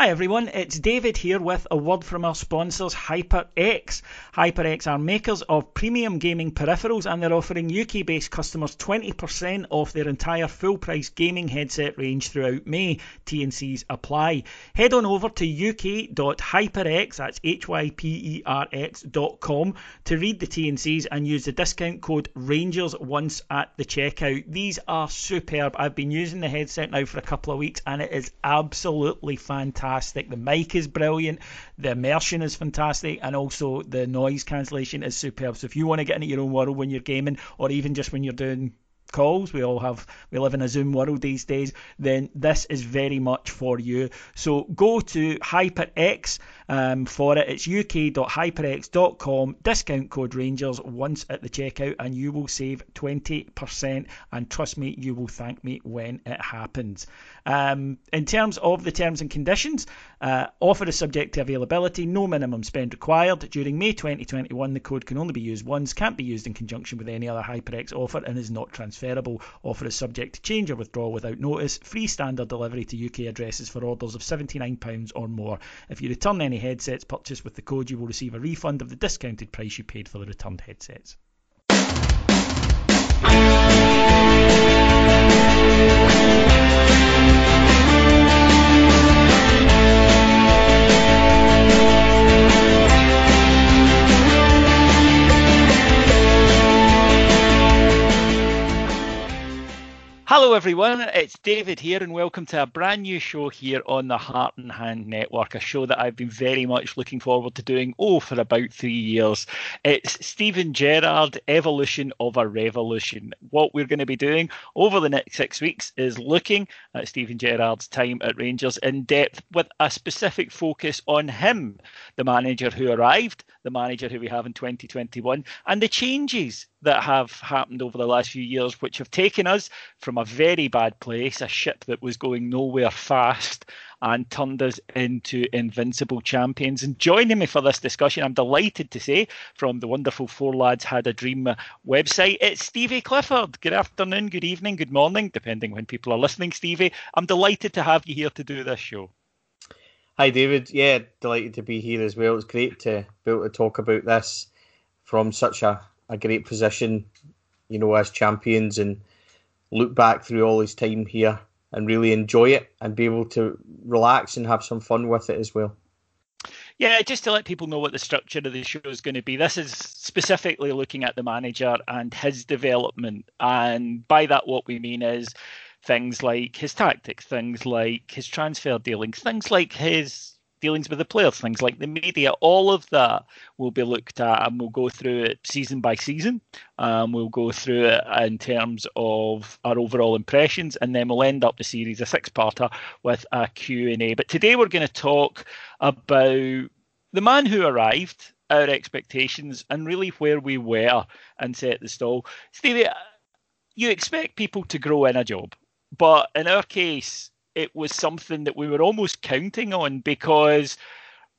Hi everyone, it's David here with a word from our sponsors HyperX. HyperX are makers of premium gaming peripherals and they're offering UK based customers 20% off their entire full price gaming headset range throughout May. T&Cs apply. Head on over to uk.hyperx, that's H-Y-P-E-R-X.com to read the T&Cs and use the discount code RANGERS once at the checkout. These are superb. I've been using the headset now for a couple of weeks and it is absolutely fantastic fantastic. The mic is brilliant. The immersion is fantastic. And also the noise cancellation is superb. So if you want to get into your own world when you're gaming or even just when you're doing calls we all have we live in a zoom world these days then this is very much for you so go to hyperx um, for it it's uk.hyperx.com discount code rangers once at the checkout and you will save 20% and trust me you will thank me when it happens um, in terms of the terms and conditions, uh, offer is subject to availability, no minimum spend required. During May 2021, the code can only be used once, can't be used in conjunction with any other HyperX offer, and is not transferable. Offer is subject to change or withdrawal without notice. Free standard delivery to UK addresses for orders of £79 or more. If you return any headsets purchased with the code, you will receive a refund of the discounted price you paid for the returned headsets. Hello, everyone. It's David here, and welcome to a brand new show here on the Heart and Hand Network, a show that I've been very much looking forward to doing, oh, for about three years. It's Steven Gerrard, Evolution of a Revolution. What we're going to be doing over the next six weeks is looking at Steven Gerrard's time at Rangers in depth with a specific focus on him, the manager who arrived, the manager who we have in 2021, and the changes that have happened over the last few years, which have taken us from a very bad place, a ship that was going nowhere fast, and turned us into invincible champions. And joining me for this discussion, I'm delighted to say, from the wonderful Four Lads Had a Dream website, it's Stevie Clifford. Good afternoon, good evening, good morning, depending when people are listening, Stevie. I'm delighted to have you here to do this show. Hi, David. Yeah, delighted to be here as well. It's great to be able to talk about this from such a a great position, you know, as champions and look back through all his time here and really enjoy it and be able to relax and have some fun with it as well. Yeah, just to let people know what the structure of the show is going to be. This is specifically looking at the manager and his development. And by that, what we mean is things like his tactics, things like his transfer dealings, things like his dealings with the players, things like the media, all of that will be looked at and we'll go through it season by season. Um, we'll go through it in terms of our overall impressions and then we'll end up the series, a six-parter, with a Q&A. But today we're going to talk about the man who arrived, our expectations, and really where we were and set the stall. Stevie, you expect people to grow in a job, but in our case, it was something that we were almost counting on because,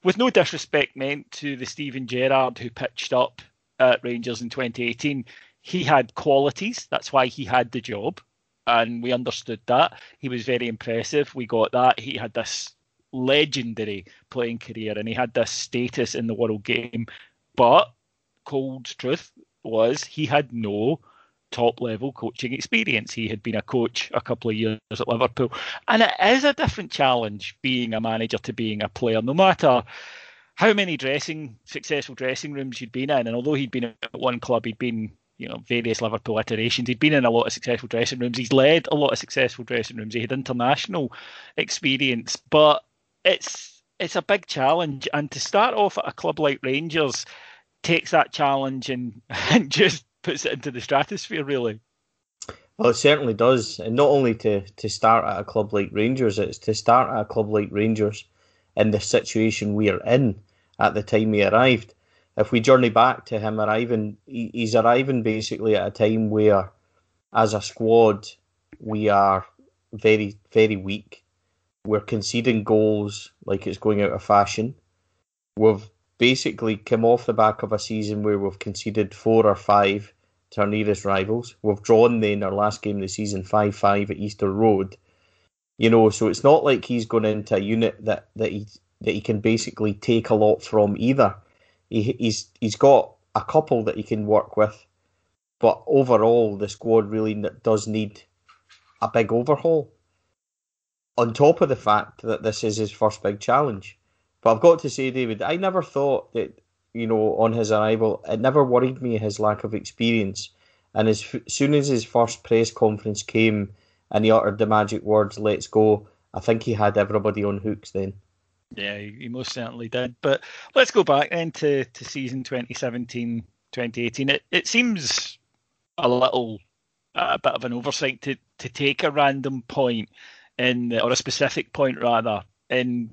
with no disrespect meant to the Steven Gerrard who pitched up at Rangers in 2018, he had qualities. That's why he had the job. And we understood that. He was very impressive. We got that. He had this legendary playing career and he had this status in the world game. But cold truth was he had no top level coaching experience. He had been a coach a couple of years at Liverpool. And it is a different challenge being a manager to being a player, no matter how many dressing successful dressing rooms you'd been in. And although he'd been at one club, he'd been you know various Liverpool iterations. He'd been in a lot of successful dressing rooms. He's led a lot of successful dressing rooms. He had international experience, but it's it's a big challenge. And to start off at a club like Rangers takes that challenge and, and just puts it into the stratosphere, really. Well, it certainly does, and not only to to start at a club like Rangers, it's to start at a club like Rangers in the situation we are in at the time he arrived. If we journey back to him arriving, he's arriving basically at a time where, as a squad, we are very very weak. We're conceding goals like it's going out of fashion. We've basically come off the back of a season where we've conceded four or five to our nearest rivals. We've drawn then our last game of the season 5 5 at Easter Road. You know, so it's not like he's going into a unit that, that he that he can basically take a lot from either. He, he's he's got a couple that he can work with, but overall the squad really does need a big overhaul. On top of the fact that this is his first big challenge, but I've got to say, David, I never thought that, you know, on his arrival, it never worried me his lack of experience. And as soon as his first press conference came and he uttered the magic words, let's go, I think he had everybody on hooks then. Yeah, he most certainly did. But let's go back then to, to season 2017 2018. It, it seems a little, a bit of an oversight to, to take a random point in, or a specific point rather, in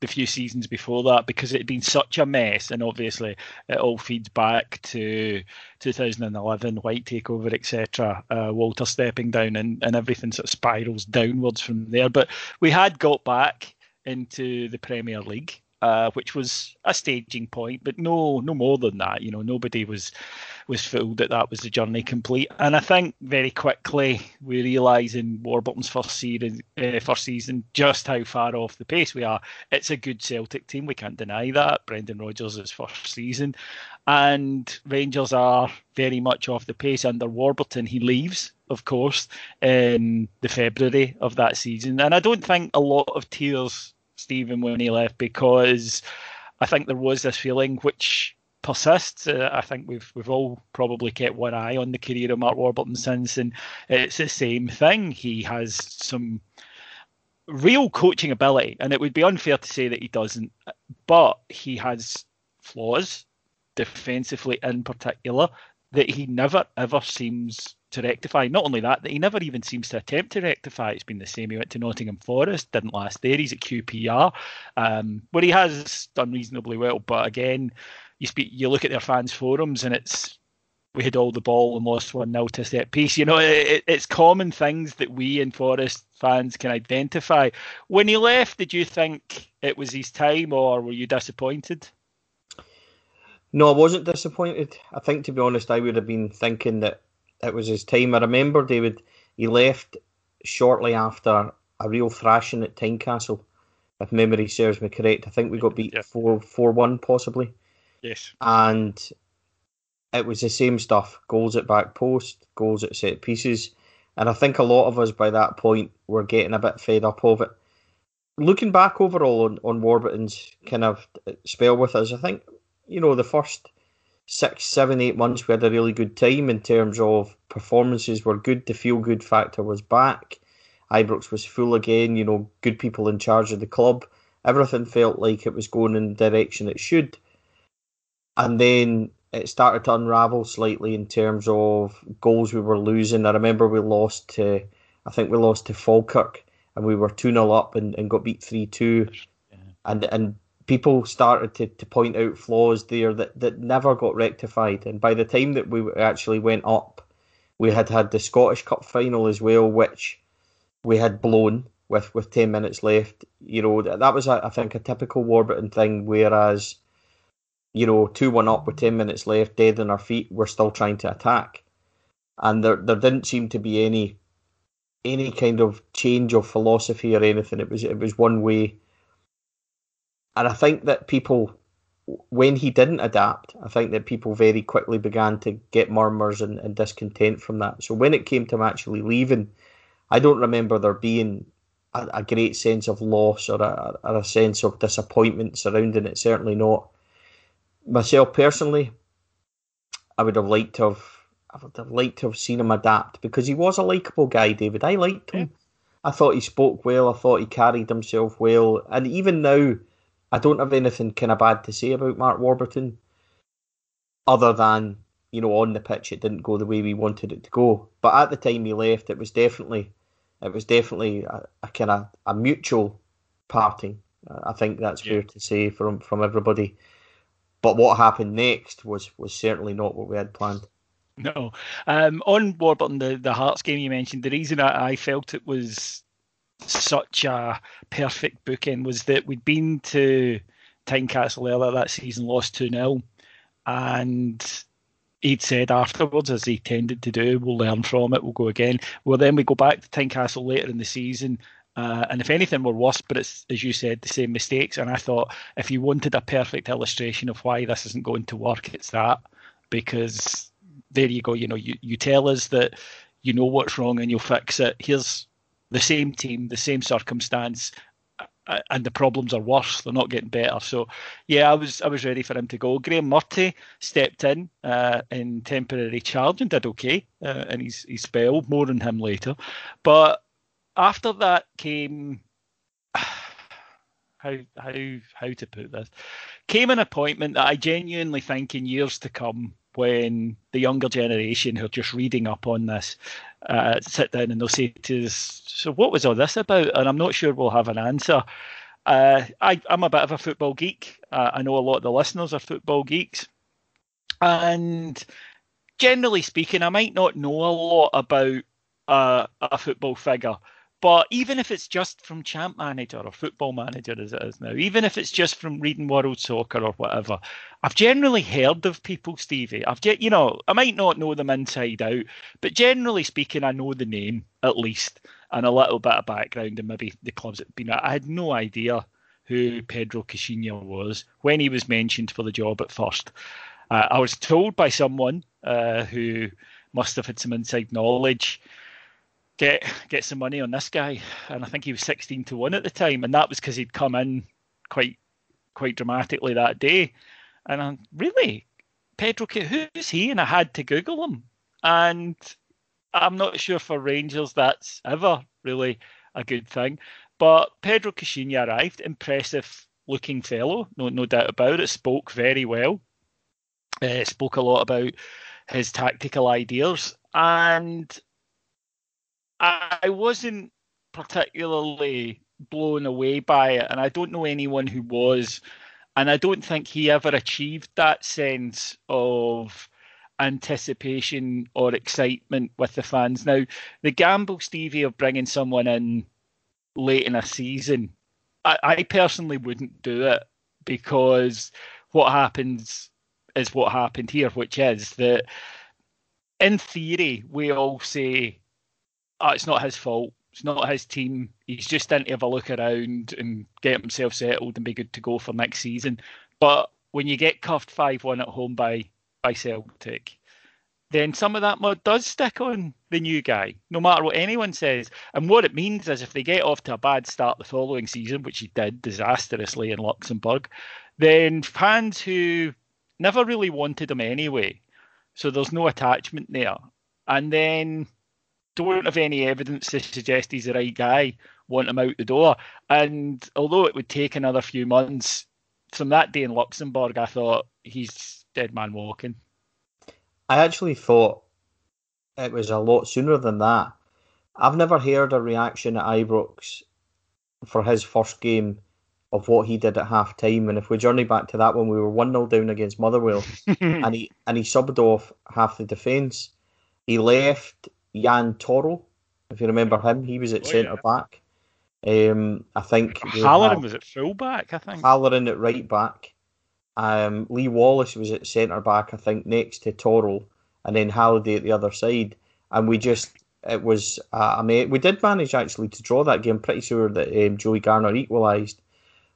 the few seasons before that because it had been such a mess, and obviously it all feeds back to 2011 Whyte takeover, etc. Uh, Walter stepping down, and, and everything sort of spirals downwards from there. But we had got back into the Premier League, uh, which was a staging point, but no, no more than that. You know, nobody was was fooled that that was the journey complete. And I think very quickly we realise in Warburton's first season, uh, first season, just how far off the pace we are. It's a good Celtic team, we can't deny that. Brendan Rodgers' first season, and Rangers are very much off the pace under Warburton. He leaves, of course, in the February of that season, and I don't think a lot of tears, Stephen, when he left because. I think there was this feeling which persists. Uh, I think we've we've all probably kept one eye on the career of Mark Warburton since, and it's the same thing. He has some real coaching ability, and it would be unfair to say that he doesn't, but he has flaws defensively in particular that he never ever seems to rectify. Not only that, that he never even seems to attempt to rectify. It's been the same. He went to Nottingham Forest, didn't last there. He's at QPR, um, where he has done reasonably well. But again, you speak, you look at their fans forums, and it's we had all the ball and lost one nil to set piece. You know, it, it's common things that we in Forest fans can identify. When he left, did you think it was his time, or were you disappointed? No, I wasn't disappointed. I think, to be honest, I would have been thinking that it was his time. I remember David. He left shortly after a real thrashing at Tynecastle, if memory serves me correct. I think we got beat four four one possibly. Yes. And it was the same stuff goals at back post, goals at set pieces. And I think a lot of us by that point were getting a bit fed up of it. Looking back overall on, on Warburton's kind of spell with us, I think, you know, the first six, seven, eight months we had a really good time in terms of performances were good. The feel good factor was back. Ibrox was full again, you know, good people in charge of the club. Everything felt like it was going in the direction it should and then it started to unravel slightly in terms of goals we were losing. I remember we lost to, I think we lost to Falkirk, and we were 2 0 up and, and got beat 3 2. Yeah. And and people started to, to point out flaws there that, that never got rectified. And by the time that we actually went up, we had had the Scottish Cup final as well, which we had blown. with with ten minutes left. You know that was I think a typical Warburton thing. Whereas, you know, two one up with ten minutes left, dead on our feet, we're still trying to attack, and there there didn't seem to be any any kind of change of philosophy or anything. It was it was one way, and I think that people when he didn't adapt, I think that people very quickly began to get murmurs and, and discontent from that. So when it came to him actually leaving, I don't remember there being a, a great sense of loss or a, or a sense of disappointment surrounding it. Certainly not. Myself personally, I would have liked to have I would have liked to have seen him adapt because he was a likable guy, David. I liked him. Yeah. I thought he spoke well. I thought he carried himself well. And even now, I don't have anything kind of bad to say about Mark Warburton, other than you know on the pitch it didn't go the way we wanted it to go. But at the time he left, it was definitely it was definitely a, a kind of a mutual parting. I think that's yeah. fair to say from from everybody. But what happened next was was certainly not what we had planned. No. Um, on Warburton, the, the Hearts game you mentioned, the reason I, I felt it was such a perfect bookend was that we'd been to Tynecastle earlier that season, lost 2 0, and he'd said afterwards, as he tended to do, we'll learn from it, we'll go again. Well, then we go back to Tynecastle later in the season. Uh, and if anything, we're worse, but it's, as you said, the same mistakes. And I thought if you wanted a perfect illustration of why this isn't going to work, it's that. Because there you go, you know, you, you tell us that you know what's wrong and you'll fix it. Here's the same team, the same circumstance, and the problems are worse. They're not getting better. So, yeah, I was I was ready for him to go. Graham Murty stepped in uh, in temporary charge and did okay uh, in his, his spell. More on him later. But after that came how how how to put this came an appointment that I genuinely think in years to come when the younger generation who are just reading up on this uh, sit down and they'll say to us, "So what was all this about?" And I'm not sure we'll have an answer. Uh, I, am a bit of a football geek. Uh, I know a lot of the listeners are football geeks, and generally speaking, I might not know a lot about uh, a football figure. But even if it's just from Champ Manager or Football Manager as it is now, even if it's just from reading World Soccer or whatever, I've generally heard of people, Stevie. I've you know, I might not know them inside out, but generally speaking, I know the name at least and a little bit of background and maybe the clubs that have been at. I had no idea who Pedro Caixinha was when he was mentioned for the job at first. Uh, I was told by someone uh, who must have had some inside knowledge get get some money on this guy, and I think he was sixteen to one at the time, and that was because he'd come in quite quite dramatically that day, and I'm really Pedro, who's he? And I had to Google him, and I'm not sure for Rangers that's ever really a good thing. But Pedro Caixinha arrived, impressive looking fellow, no no doubt about it. Spoke very well, uh, spoke a lot about his tactical ideas, and I wasn't particularly blown away by it, and I don't know anyone who was, and I don't think he ever achieved that sense of anticipation or excitement with the fans. Now, the gamble, Stevie, of bringing someone in late in a season, I, I personally wouldn't do it because what happens is what happened here, which is that in theory, we all say oh, it's not his fault. It's not his team. He's just in to have a look around and get himself settled and be good to go for next season. But when you get cuffed five one at home by by Celtic, then some of that mud does stick on the new guy, no matter what anyone says. And what it means is if they get off to a bad start the following season, which he did disastrously in Luxembourg, then fans who never really wanted him anyway, so there's no attachment there. And then don't have any evidence to suggest he's the right guy, want him out the door. And although it would take another few months, from that day in Luxembourg, I thought he's dead man walking. I actually thought it was a lot sooner than that. I've never heard a reaction at Ibrox for his first game of what he did at half time. And if we journey back to that when we were 1 0 down against Motherwell and he and he subbed off half the defence, he left Jon Toral. if you remember him, he was at oh, centre yeah. back. Um, I think Halloran was at fullback. I think Halloran at right back. Um, Lee Wallace was at centre back. I think next to Toro, and then Halliday at the other side. And we just it was uh, I mean we did manage actually to draw that game. Pretty sure that um, Joey Garner equalised.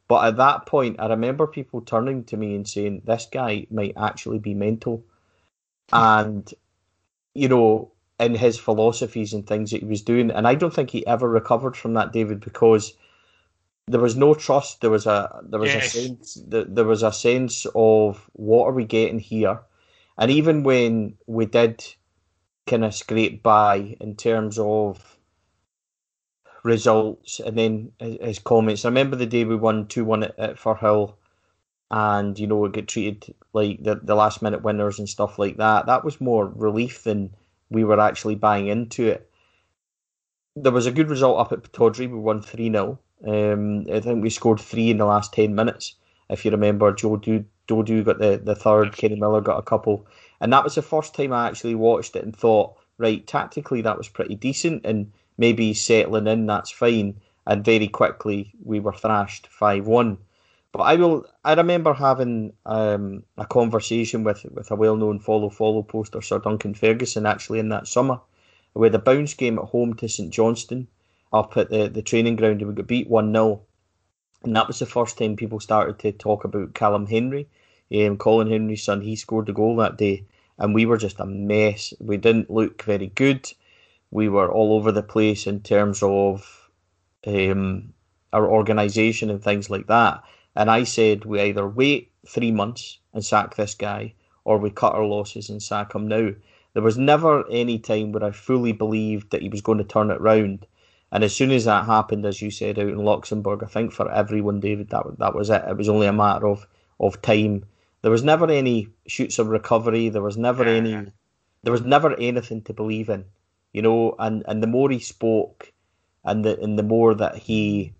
But at that point, I remember people turning to me and saying, "This guy might actually be mental," and you know, in his philosophies and things that he was doing. And I don't think he ever recovered from that, David, because there was no trust. There was a there was yes. a sense there was a sense of what are we getting here, and even when we did kind of scrape by in terms of results, and then his comments. I remember the day we won two one at, at Firhill, and you know we get treated like the the last minute winners and stuff like that. That was more relief than we were actually buying into it. There was a good result up at Pittodrie. We won 3 0. Um, I think we scored three in the last 10 minutes. If you remember, Joe Dodoo got the, the third, Kenny Miller got a couple. And that was the first time I actually watched it and thought, right, tactically that was pretty decent and maybe settling in, that's fine. And very quickly we were thrashed 5 1. But I will. I remember having um, a conversation with with a well known follow follow poster, Sir Duncan Ferguson, actually in that summer. Had a bounce game at home to St Johnstone up at the, the training ground and we got beat 1 0. And that was the first time people started to talk about Callum Henry. Um, Colin Henry's son, he scored the goal that day. And we were just a mess. We didn't look very good. We were all over the place in terms of um, our organisation and things like that. And I said we either wait three months and sack this guy, or we cut our losses and sack him now. There was never any time where I fully believed that he was going to turn it round. And as soon as that happened, as you said out in Luxembourg, I think for everyone, David, that that was it. It was only a matter of of time. There was never any shoots of recovery. There was never any. There was never anything to believe in, you know. And and the more he spoke, and the and the more that he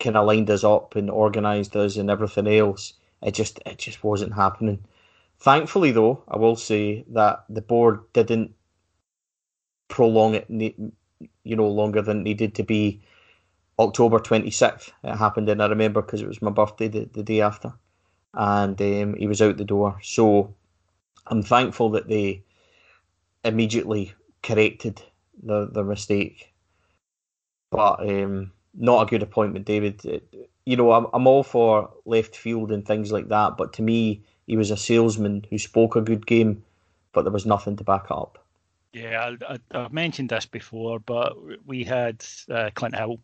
kind of lined us up and organised us and everything else. It just it just wasn't happening. Thankfully, though, I will say that the board didn't prolong it, you know, longer than it needed to be. October twenty sixth, it happened, and I remember because it was my birthday the, the day after, and um, he was out the door. So I'm thankful that they immediately corrected the the mistake. But um, not a good appointment, David. It, you know, I'm, I'm all for left field and things like that, but to me, he was a salesman who spoke a good game, but there was nothing to back up. Yeah, I, have mentioned this before, but we had uh, Clint Hill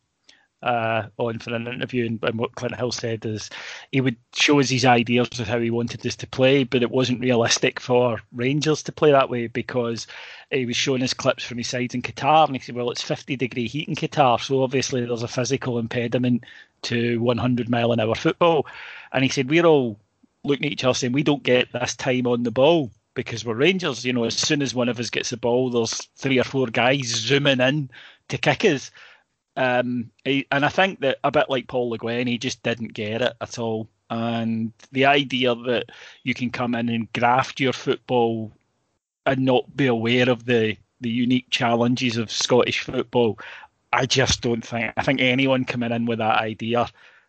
uh, on for an interview, and, and, what Clint Hill said is he would show us his ideas of how he wanted us to play, but it wasn't realistic for Rangers to play that way because he was showing us clips from his sides in Qatar, and he said, "Well, it's 50 degree heat in Qatar, so obviously there's a physical impediment to 100 mile an hour football." And he said, "We're all looking at each other saying we don't get this time on the ball." Because we're Rangers, you know, as soon as one of us gets the ball, there's three or four guys zooming in to kick us um, he, and I think that a bit like Paul Le Guen, he just didn't get it at all. And the idea that you can come in and graft your football and not be aware of the the unique challenges of Scottish football, I just don't think. I think anyone coming in with that idea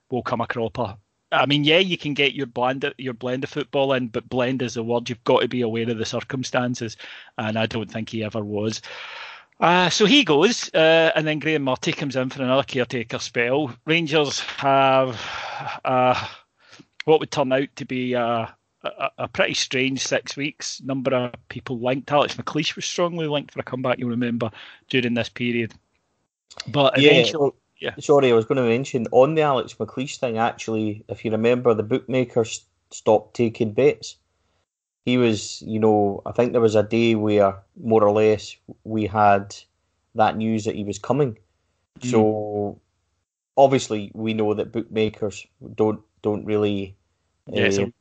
will come a cropper. I mean, yeah, you can get your blend your blend of football in, but blend is the word. You've got to be aware of the circumstances, and I don't think he ever was. Uh, so he goes, uh, and then Graham Murty comes in for another caretaker spell. Rangers have uh, what would turn out to be a, a, a, pretty strange six weeks. Number of people linked. Alex McLeish was strongly linked for a comeback, you'll remember, during this period. But eventually. Yeah, yeah. Sorry, I was going to mention on the Alex McLeish thing, actually, if you remember, the bookmakers stopped taking bets he was, you know, I think there was a day where more or less we had that news that he was coming. Mm. So obviously we know that bookmakers don't don't really yeah, um,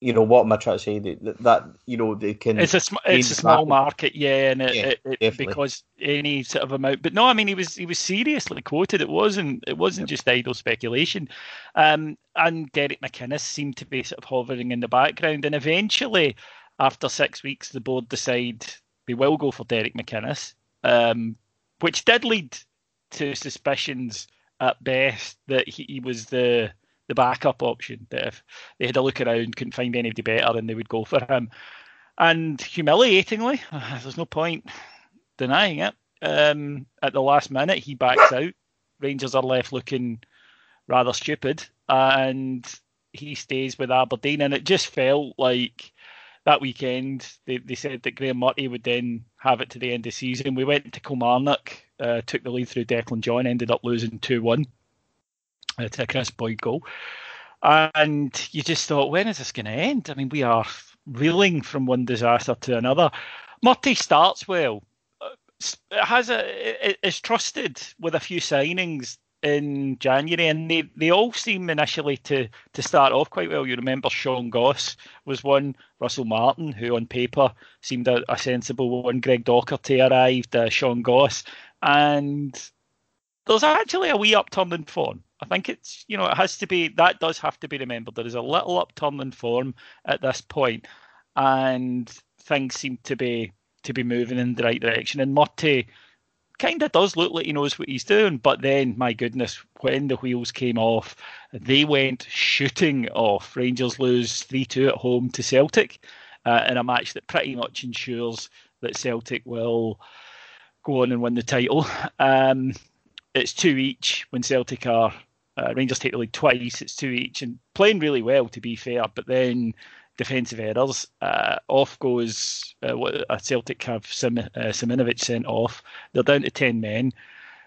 you know what am I trying to say? That, that you know they can. It's a sm- it's a small market, yeah, and it, yeah, it, it because any sort of amount. But no, I mean he was he was seriously quoted. It wasn't it wasn't just idle speculation. Um, and Derek McInnes seemed to be sort of hovering in the background, and eventually, after six weeks, the board decide they will go for Derek McInnes, um, which did lead to suspicions at best that he, he was the the backup option. That if they had a look around, couldn't find anybody better, then they would go for him. And humiliatingly, there's no point denying it. Um, at the last minute, he backs out. Rangers are left looking rather stupid, and he stays with Aberdeen. And it just felt like that weekend they, they said that Graham Murty would then have it to the end of the season. We went to Kilmarnock, uh, took the lead through Declan John, ended up losing 2 1 uh, to a Kris Boyd goal. And you just thought, when is this going to end? I mean, we are reeling from one disaster to another. Murty starts well. Uh, has a is trusted with a few signings in January, and they, they all seem initially to to start off quite well. You remember Sean Goss was one, Russell Martin, who on paper seemed a, a sensible one. Greg Docherty arrived, uh, Sean Goss, and there's actually a wee upturn in form. I think it's you know it has to be that does have to be remembered. There is a little upturn in form at this point, and things seem to be to be moving in the right direction. And Murty kind of does look like he knows what he's doing. But then, my goodness, when the wheels came off, they went shooting off. Rangers lose 3 2 at home to Celtic uh, in a match that pretty much ensures that Celtic will go on and win the title. Um, it's two each when Celtic are. Uh, Rangers take the lead twice. It's two each and playing really well, to be fair. But then defensive errors. Uh, off goes uh, a Celtic have Sim, uh, Simunovic sent off. They're down to 10 men.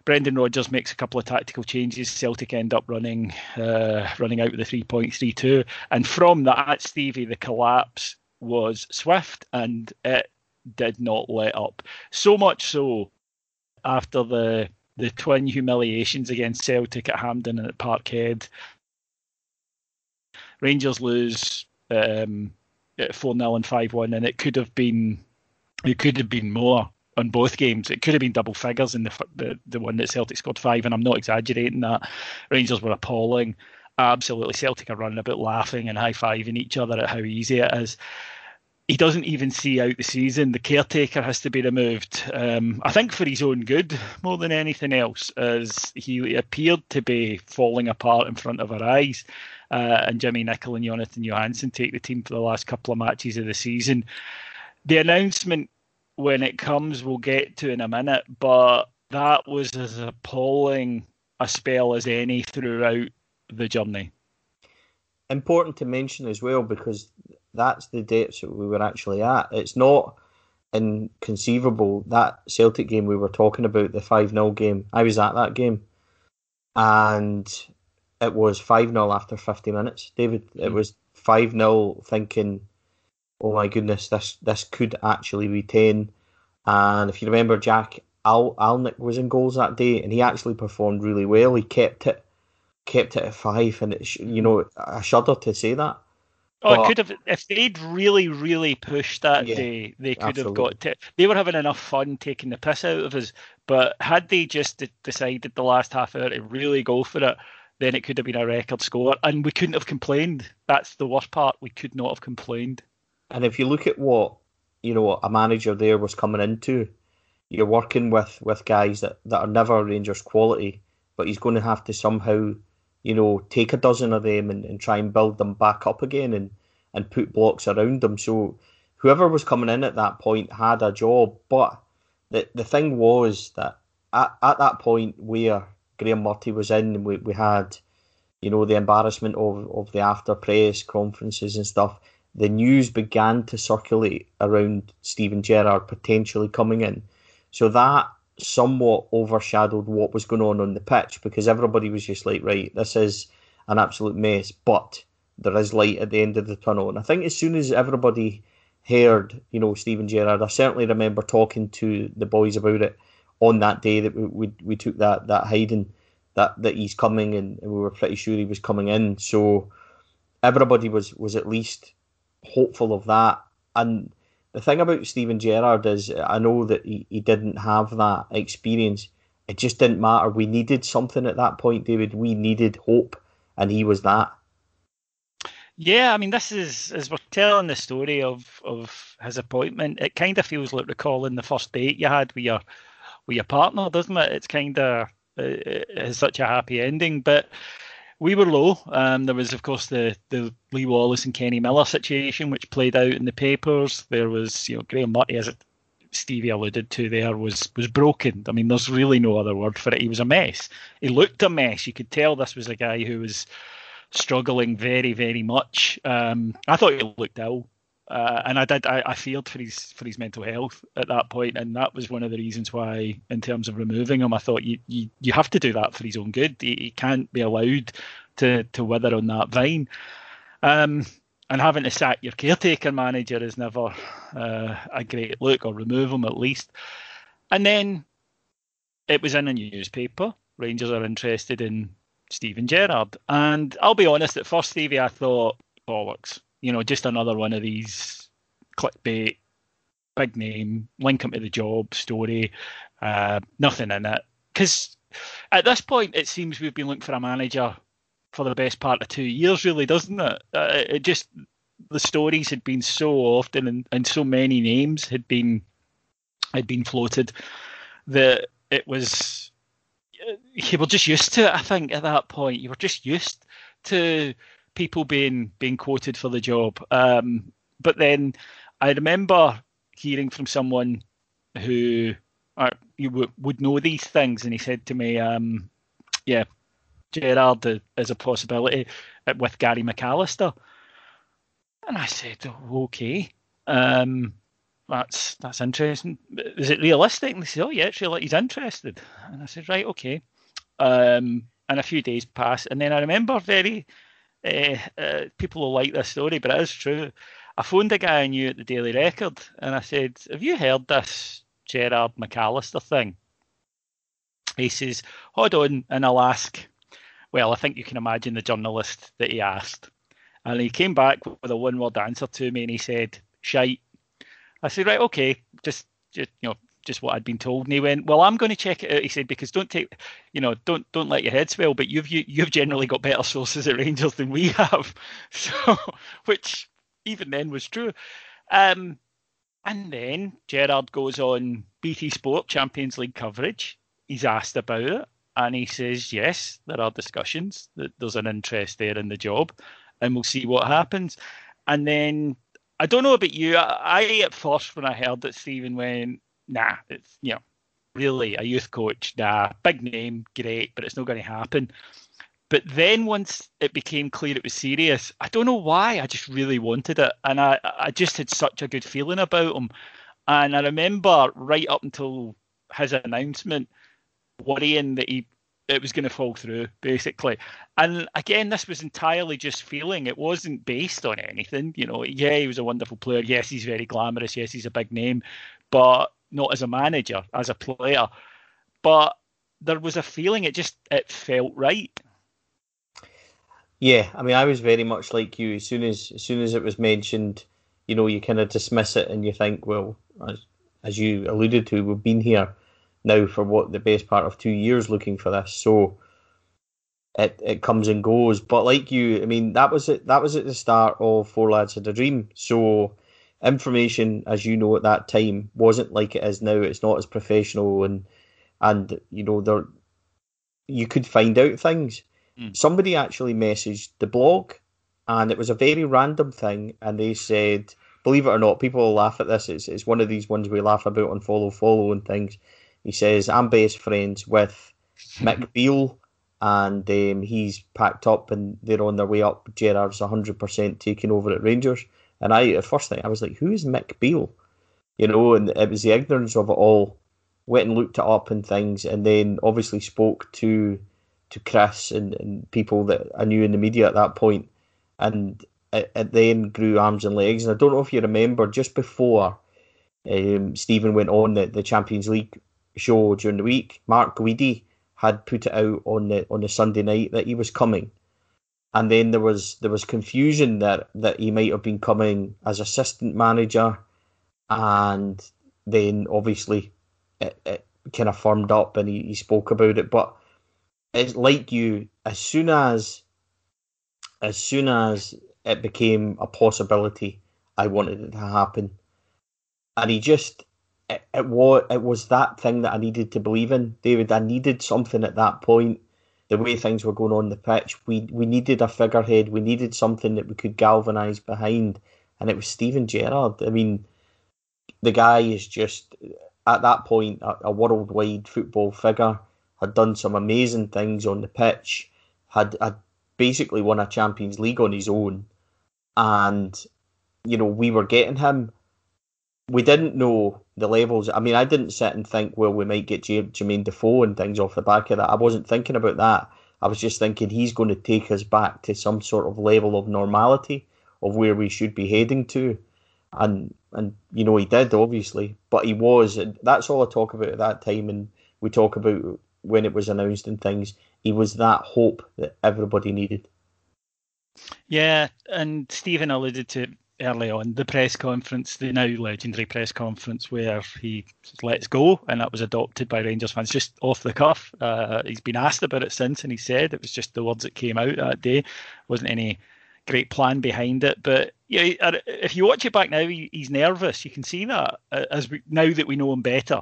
Brendan Rodgers makes a couple of tactical changes. Celtic end up running uh, running out with a 3.32. And from that, Stevie, the collapse was swift and it did not let up. So much so after the the twin humiliations against Celtic at Hampden and at Parkhead. Rangers lose um, 4 0 and 5 1, and it could have been it could have been more on both games. It could have been double figures in the, the the one that Celtic scored five, and I'm not exaggerating that. Rangers were appalling. Absolutely, Celtic are running about laughing and high fiving each other at how easy it is. He doesn't even see out the season. The caretaker has to be removed. Um, I think for his own good more than anything else, as he appeared to be falling apart in front of our eyes uh, and Jimmy Nicholl and Jonatan Johansson take the team for the last couple of matches of the season. The announcement, when it comes, we'll get to in a minute, but that was as appalling a spell as any throughout the journey. Important to mention as well because that's the dates that we were actually at. It's not inconceivable that Celtic game we were talking about, the 5 0 game. I was at that game. And it was 5 0 after 50 minutes, David. It mm. was 5 0 thinking, oh my goodness, this this could actually retain. And if you remember, Jak Al- Alnwick was in goals that day, and he actually performed really well. He kept it, kept it at five, and it, you know, I shudder to say that. Oh, but, it could have if they'd really, really pushed that yeah, day, they could absolutely. have got to. They were having enough fun taking the piss out of us, but had they just decided the last half hour to really go for it, then it could have been a record score, and we couldn't have complained. That's the worst part. We could not have complained. And if you look at what you know a manager there was coming into, you're working with with guys that that are never Rangers quality, but he's going to have to somehow, you know, take a dozen of them and, and try and build them back up again and and put blocks around them. So whoever was coming in at that point had a job, but the the thing was that at, at that point where Graham Murty was in, we, we had, you know, the embarrassment of, of the after press conferences and stuff. The news began to circulate around Steven Gerrard potentially coming in. So that somewhat overshadowed what was going on on the pitch because everybody was just like, right, this is an absolute mess, but there is light at the end of the tunnel. And I think as soon as everybody heard, you know, Steven Gerrard, I certainly remember talking to the boys about it on that day that we we, we took that that hiding that that he's coming and, and we were pretty sure he was coming in. So everybody was was at least hopeful of that. And the thing about Steven Gerrard is I know that he, he didn't have that experience. It just didn't matter. We needed something at that point, David. We needed hope, and he was that. Yeah, I mean, this is as we're telling the story of of his appointment. It kind of feels like recalling the first date you had with your with your partner, doesn't it? It's kind of it has such a happy ending. But we were low. Um, there was, of course, the the Lee Wallace and Kenny Miller situation, which played out in the papers. There was, you know, Graham Murty, as Stevie alluded to there, was was broken. I mean, there's really no other word for it. He was a mess. He looked a mess. You could tell this was a guy who was struggling very, very much. Um, I thought he looked ill. Uh, and I did. I, I feared for his for his mental health at that point, and that was one of the reasons why, in terms of removing him, I thought you you, you have to do that for his own good. He, he can't be allowed to to wither on that vine. Um, and having to sack your caretaker manager is never uh, a great look, or remove him at least. And then it was in a newspaper. Rangers are interested in Steven Gerrard, and I'll be honest. At first, Stevie, I thought bollocks you know, just another one of these clickbait, big name, link him to the job story, uh, nothing in it. Because at this point, it seems we've been looking for a manager for the best part of two years, really, doesn't it? Uh, it just the stories had been so often and, and so many names had been had been floated that it was you were just used to it. I think at that point you were just used to people being being quoted for the job. Um, but then I remember hearing from someone who uh, you w- would know these things, and he said to me, um, "Yeah, Gerrard is a possibility with Gary McAllister." And I said, "Okay, um, that's that's interesting. Is it realistic?" And they said, "Oh yeah, actually, like he's interested." And I said, "Right, okay." Um, and a few days passed, and then I remember very uh, uh, people will like this story, but it is true. I phoned a guy I knew at the Daily Record and I said, Have you heard this Gerrard McAllister thing? He says, Hold on, and I'll ask. Well, I think you can imagine the journalist that he asked. And he came back with a one word answer to me and he said, Shite. I said, Right, okay, just, just you know, just what I'd been told. And he went, "Well, I'm going to check it out." He said, "Because don't take, you know, don't don't let your head swell. But you've you, you've generally got better sources at Rangers than we have." So, which even then was true. Um, and then Gerrard goes on BT Sport Champions League coverage. He's asked about it, and he says, "Yes, there are discussions. That there's an interest there in the job, and we'll see what happens." And then I don't know about you. I, I, at first when I heard that Steven went, nah, it's you know, really a youth coach, nah, big name, great, but it's not going to happen. But then once it became clear it was serious, I don't know why, I just really wanted it, and I I just had such a good feeling about him. And I remember right up until his announcement, worrying that he it was going to fall through basically. And again this was entirely just feeling. It wasn't based on anything you know. Yeah he was a wonderful player. Yes he's very glamorous. Yes he's a big name. But not as a manager, as a player. But there was a feeling it just it felt right. Yeah, I mean, I was very much like you. As soon as as soon as it was mentioned, you know, you kind of dismiss it and you think, well, as, as you alluded to, we've been here now for what the best part of two years looking for this. So it it comes and goes. But like you, I mean, that was it. That was at the start of Four Lads Had a Dream. So information, as you know, at that time wasn't like it is now. It's not as professional, and and you know there you could find out things. Mm. Somebody actually messaged the blog, and it was a very random thing, and they said, believe it or not, people will laugh at this. It's it's one of these ones we laugh about on follow follow and things. He says, I'm best friends with Mick Beale and um, he's packed up and they're on their way up. Gerrard's 100% taking over at Rangers. And I, at first I was like, who is Mick Beale? You know, and it was the ignorance of it all. Went and looked it up and things, and then obviously spoke to to Chris and, and people that I knew in the media at that point, and it, it then grew arms and legs. And I don't know if you remember, just before um, Steven went on the, the Champions League show during the week, Mark Guidi had put it out on the on the Sunday night that he was coming and then there was there was confusion that that he might have been coming as assistant manager, and then obviously it, it kind of firmed up and he, he spoke about it. But it's like you, as soon as as soon as it became a possibility, I wanted it to happen, and he just it, it was it was that thing that I needed to believe in, David. I needed something at that point. The way things were going on the pitch, we we needed a figurehead. We needed something that we could galvanise behind, and it was Steven Gerrard. I mean, the guy is just at that point a, a worldwide football figure. Had done some amazing things on the pitch. Had had basically won a Champions League on his own, and you know we were getting him. We didn't know the levels. I mean, I didn't sit and think, well, we might get J- Jermaine Defoe and things off the back of that. I wasn't thinking about that. I was just thinking he's going to take us back to some sort of level of normality of where we should be heading to, and and you know he did obviously, but he was. That's all I talk about at that time, and we talk about when it was announced and things. He was that hope that everybody needed. Yeah, and Stephen alluded to early on the press conference, the now legendary press conference where he lets go, and that was adopted by Rangers fans just off the cuff. Uh, he's been asked about it since, and he said it was just the words that came out that day. wasn't any great plan behind it, but yeah, if you watch it back now, he, he's nervous. You can see that uh, as we, now that we know him better.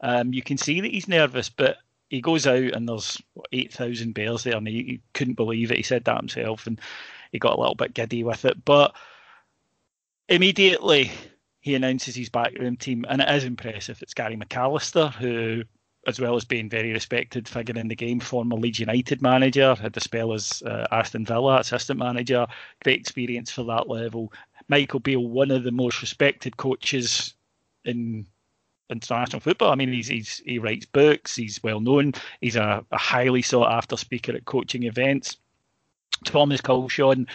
Um, you can see that he's nervous, but he goes out and there's eight thousand bears there, and he, he couldn't believe it. He said that himself, and he got a little bit giddy with it, but immediately he announces his backroom team, and it is impressive. It's Gary McAllister, who, as well as being very respected figure in the game, former Leeds United manager, had the spell as uh, Aston Villa assistant manager, great experience for that level. Michael Beale, one of the most respected coaches in international football. I mean, he's, he's he writes books. He's well known. He's a, a highly sought after speaker at coaching events. Thomas Culshaw,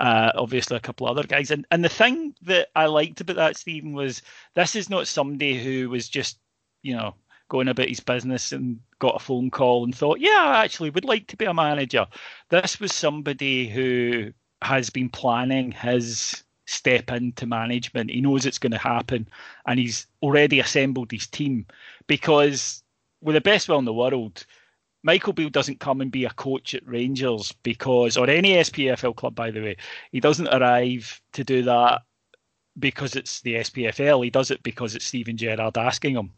uh, obviously a couple other guys. And and the thing that I liked about that, Stephen, was this is not somebody who was just, you know, going about his business and got a phone call and thought, yeah, I actually would like to be a manager. This was somebody who has been planning his step into management. He knows it's going to happen and he's already assembled his team because with the best will in the world, Michael Beale doesn't come and be a coach at Rangers because, or any SPFL club, by the way, he doesn't arrive to do that because it's the SPFL. He does it because it's Steven Gerrard asking him.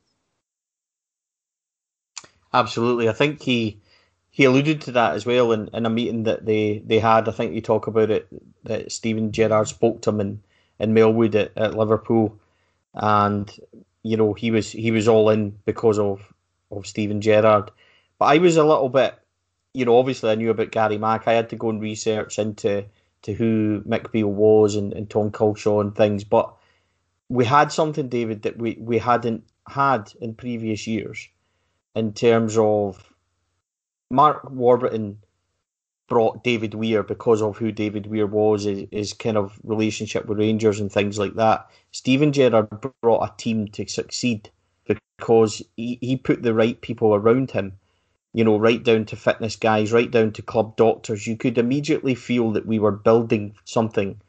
Absolutely, I think he he alluded to that as well in, in a meeting that they, they had. I think you talk about it that Steven Gerrard spoke to him in, in Melwood at, at Liverpool, and you know he was he was all in because of of Steven Gerrard but I was a little bit, you know, obviously I knew about Gary Mack. I had to go and research into to who Mick Beale was and, and Tom Culshaw and things. But we had something, David, that we, we hadn't had in previous years in terms of Mark Warburton brought David Weir because of who David Weir was, his, his, kind of relationship with Rangers and things like that. Steven Gerrard brought a team to succeed because he, he put the right people around him you know, right down to fitness guys, right down to club doctors, you could immediately feel that we were building something.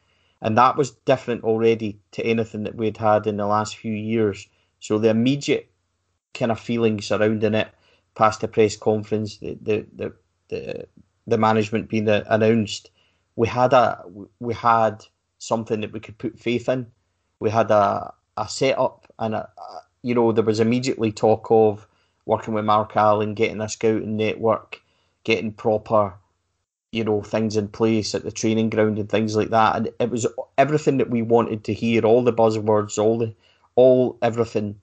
And that was different already to anything that we'd had in the last few years. So the immediate kind of feeling surrounding it, past the press conference, the the the the, the management being announced, we had a we had something that we could put faith in. We had a a setup, and a, a, you know there was immediately talk of working with Mark Allen, getting a scouting network, getting proper, you know, things in place at the training ground and things like that. And it was everything that we wanted to hear, all the buzzwords, all the all everything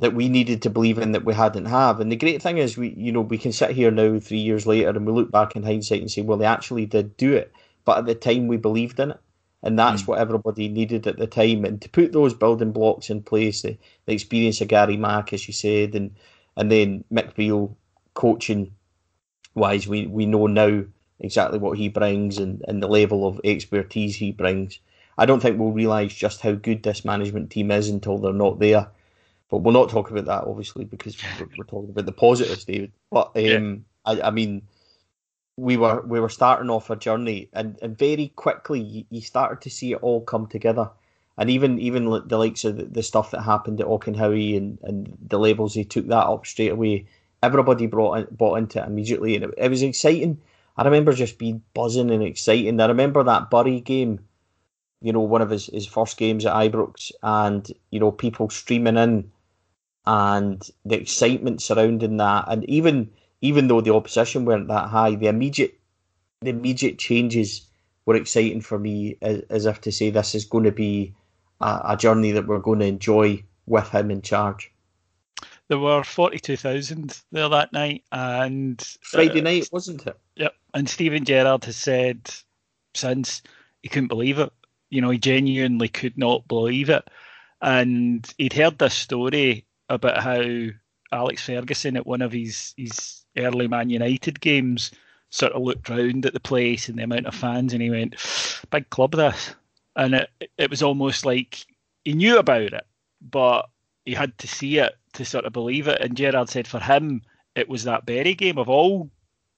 that we needed to believe in that we hadn't have. And the great thing is we you know, we can sit here now three years later and we look back in hindsight and say, well they actually did do it. But at the time we believed in it and that's mm. what everybody needed at the time. And to put those building blocks in place, the, the experience of Gary Mack, as you said, and and then Mick Beale coaching wise, we, we know now exactly what he brings and, and the level of expertise he brings. I don't think we'll realise just how good this management team is until they're not there. But we'll not talk about that, obviously, because we're, we're talking about the positives, David. But um, yeah. I, I mean, we were we were starting off a journey, and, and very quickly you, started to see it all come together. And even even the likes of the, stuff that happened at Auchenhowie and, and the labels, he took that up straight away. Everybody brought in, bought into it immediately, and it, it was exciting. I remember just being buzzing and exciting. I remember that Bury game you know, one of his, his first games at Ibrox, and you know, people streaming in, and the excitement surrounding that, and even even though the opposition weren't that high, the immediate the immediate changes were exciting for me, as, as if to say this is going to be a, a journey that we're going to enjoy with him in charge. There were forty-two thousand there that night, and Friday uh, night, wasn't it? Yep. And Steven Gerrard has said since he couldn't believe it. You know, he genuinely could not believe it, and he'd heard this story about how Alex Ferguson at one of his his early Man United games sort of looked round at the place and the amount of fans, and he went, "Big club this," and it it was almost like he knew about it, but he had to see it to sort of believe it. And Gerrard said for him, it was that Bury game of all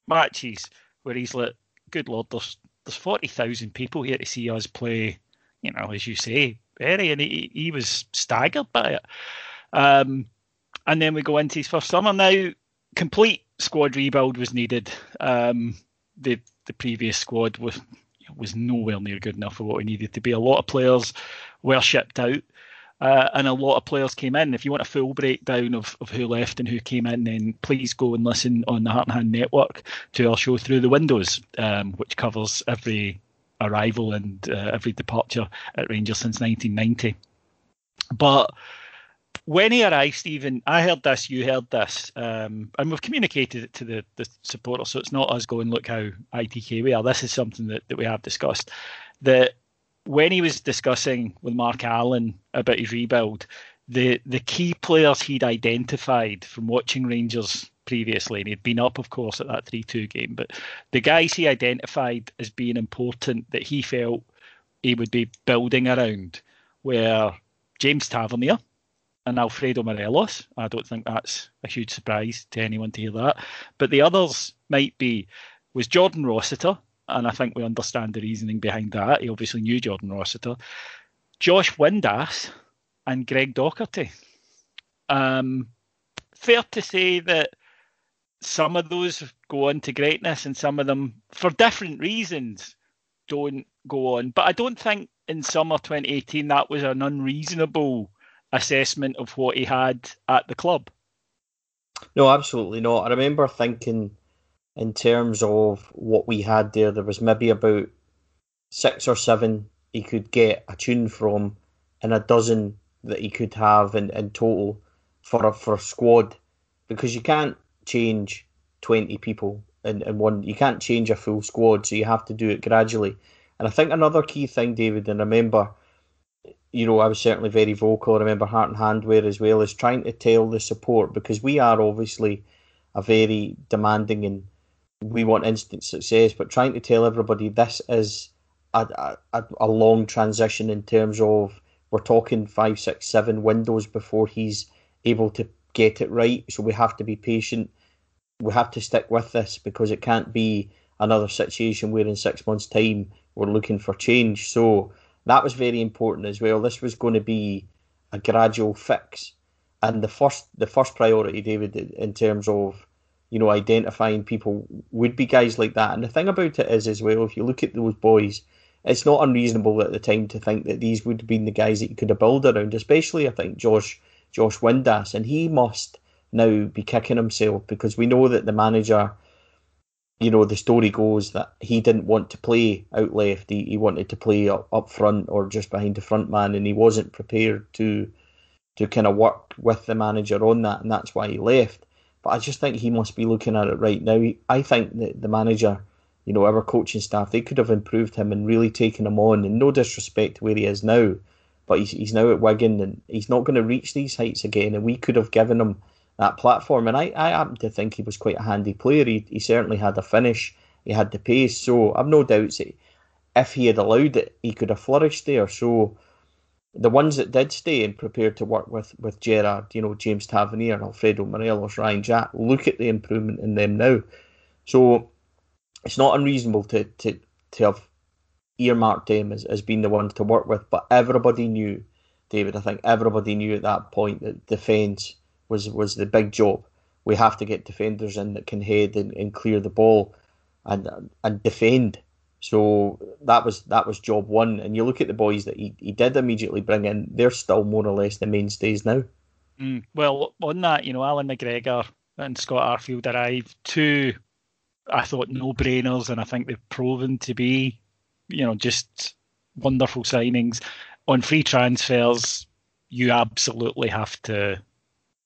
matches where he's like, "Good lord, there's there's forty thousand people here to see us play." You know, as you say, Bury, and he he was staggered by it. Um, and then we go into his first summer now. Complete squad rebuild was needed. Um, the the previous squad was was nowhere near good enough for what we needed to be. A lot of players were shipped out, uh, and a lot of players came in. If you want a full breakdown of, of who left and who came in, then please go and listen on the Heart and Hand Network to our show Through the Windows, um, which covers every arrival and uh, every departure at Rangers since 1990. But when he arrived, Stephen, I heard this, you heard this, um, and we've communicated it to the, the supporters, so it's not us going, look how ITK we are. This is something that, that we have discussed. That when he was discussing with Mark Allen about his rebuild, the, the key players he'd identified from watching Rangers previously, and he'd been up, of course, at that 3 2 game, but the guys he identified as being important that he felt he would be building around were James Tavernier and Alfredo Morelos. I don't think that's a huge surprise to anyone to hear that. But the others might be was Jordan Rossiter, and I think we understand the reasoning behind that. He obviously knew Jordan Rossiter, Josh Windass, and Greg Docherty. Um, fair to say that some of those go on to greatness, and some of them, for different reasons, don't go on. But I don't think in summer 2018 that was an unreasonable assessment of what he had at the club. No, absolutely not. I remember thinking in terms of what we had there, there was maybe about six or seven he could get a tune from and a dozen that he could have in, in total for a for a squad because you can't change 20 people in, in one you can't change a full squad so you have to do it gradually and I think another key thing David and remember you know, I was certainly very vocal. I remember Heart and Handwear as well as trying to tell the support because we are obviously a very demanding and we want instant success, but trying to tell everybody this is a, a, a long transition in terms of we're talking five, six, seven windows before he's able to get it right. So we have to be patient. We have to stick with this because it can't be another situation where in six months' time we're looking for change. So that was very important as well. This was going to be a gradual fix, and the first the first priority, David, in terms of you know identifying people would be guys like that. And the thing about it is as well, if you look at those boys, it's not unreasonable at the time to think that these would have been the guys that you could have built around. Especially, I think Josh Josh Windass, and he must now be kicking himself because we know that the manager you know, the story goes that he didn't want to play out left. He, he wanted to play up, up front or just behind the front man, and he wasn't prepared to to kind of work with the manager on that, and that's why he left. But I just think he must be looking at it right now. I think that the manager, you know, our coaching staff, they could have improved him and really taken him on. And no disrespect to where he is now, but he's, he's now at Wigan and he's not going to reach these heights again. And we could have given him that platform. And I, I happen to think he was quite a handy player. He, he certainly had a finish, he had the pace. So I've no doubts that if he had allowed it, he could have flourished there. So the ones that did stay and prepared to work with, with Gerrard, you know, James Tavernier, Alfredo Morelos, Ryan Jack, look at the improvement in them now. So it's not unreasonable to, to, to have earmarked them as, as being the ones to work with. But everybody knew, David, I think everybody knew at that point that defence was was the big job. We have to get defenders in that can head and, and clear the ball and and defend. So that was that was job one. And you look at the boys that he, he did immediately bring in; they're still more or less the mainstays now. Mm, well, on that, you know, Alan McGregor and Scott Arfield arrived. Two, I thought no brainers, and I think they've proven to be, you know, just wonderful signings. On free transfers, you absolutely have to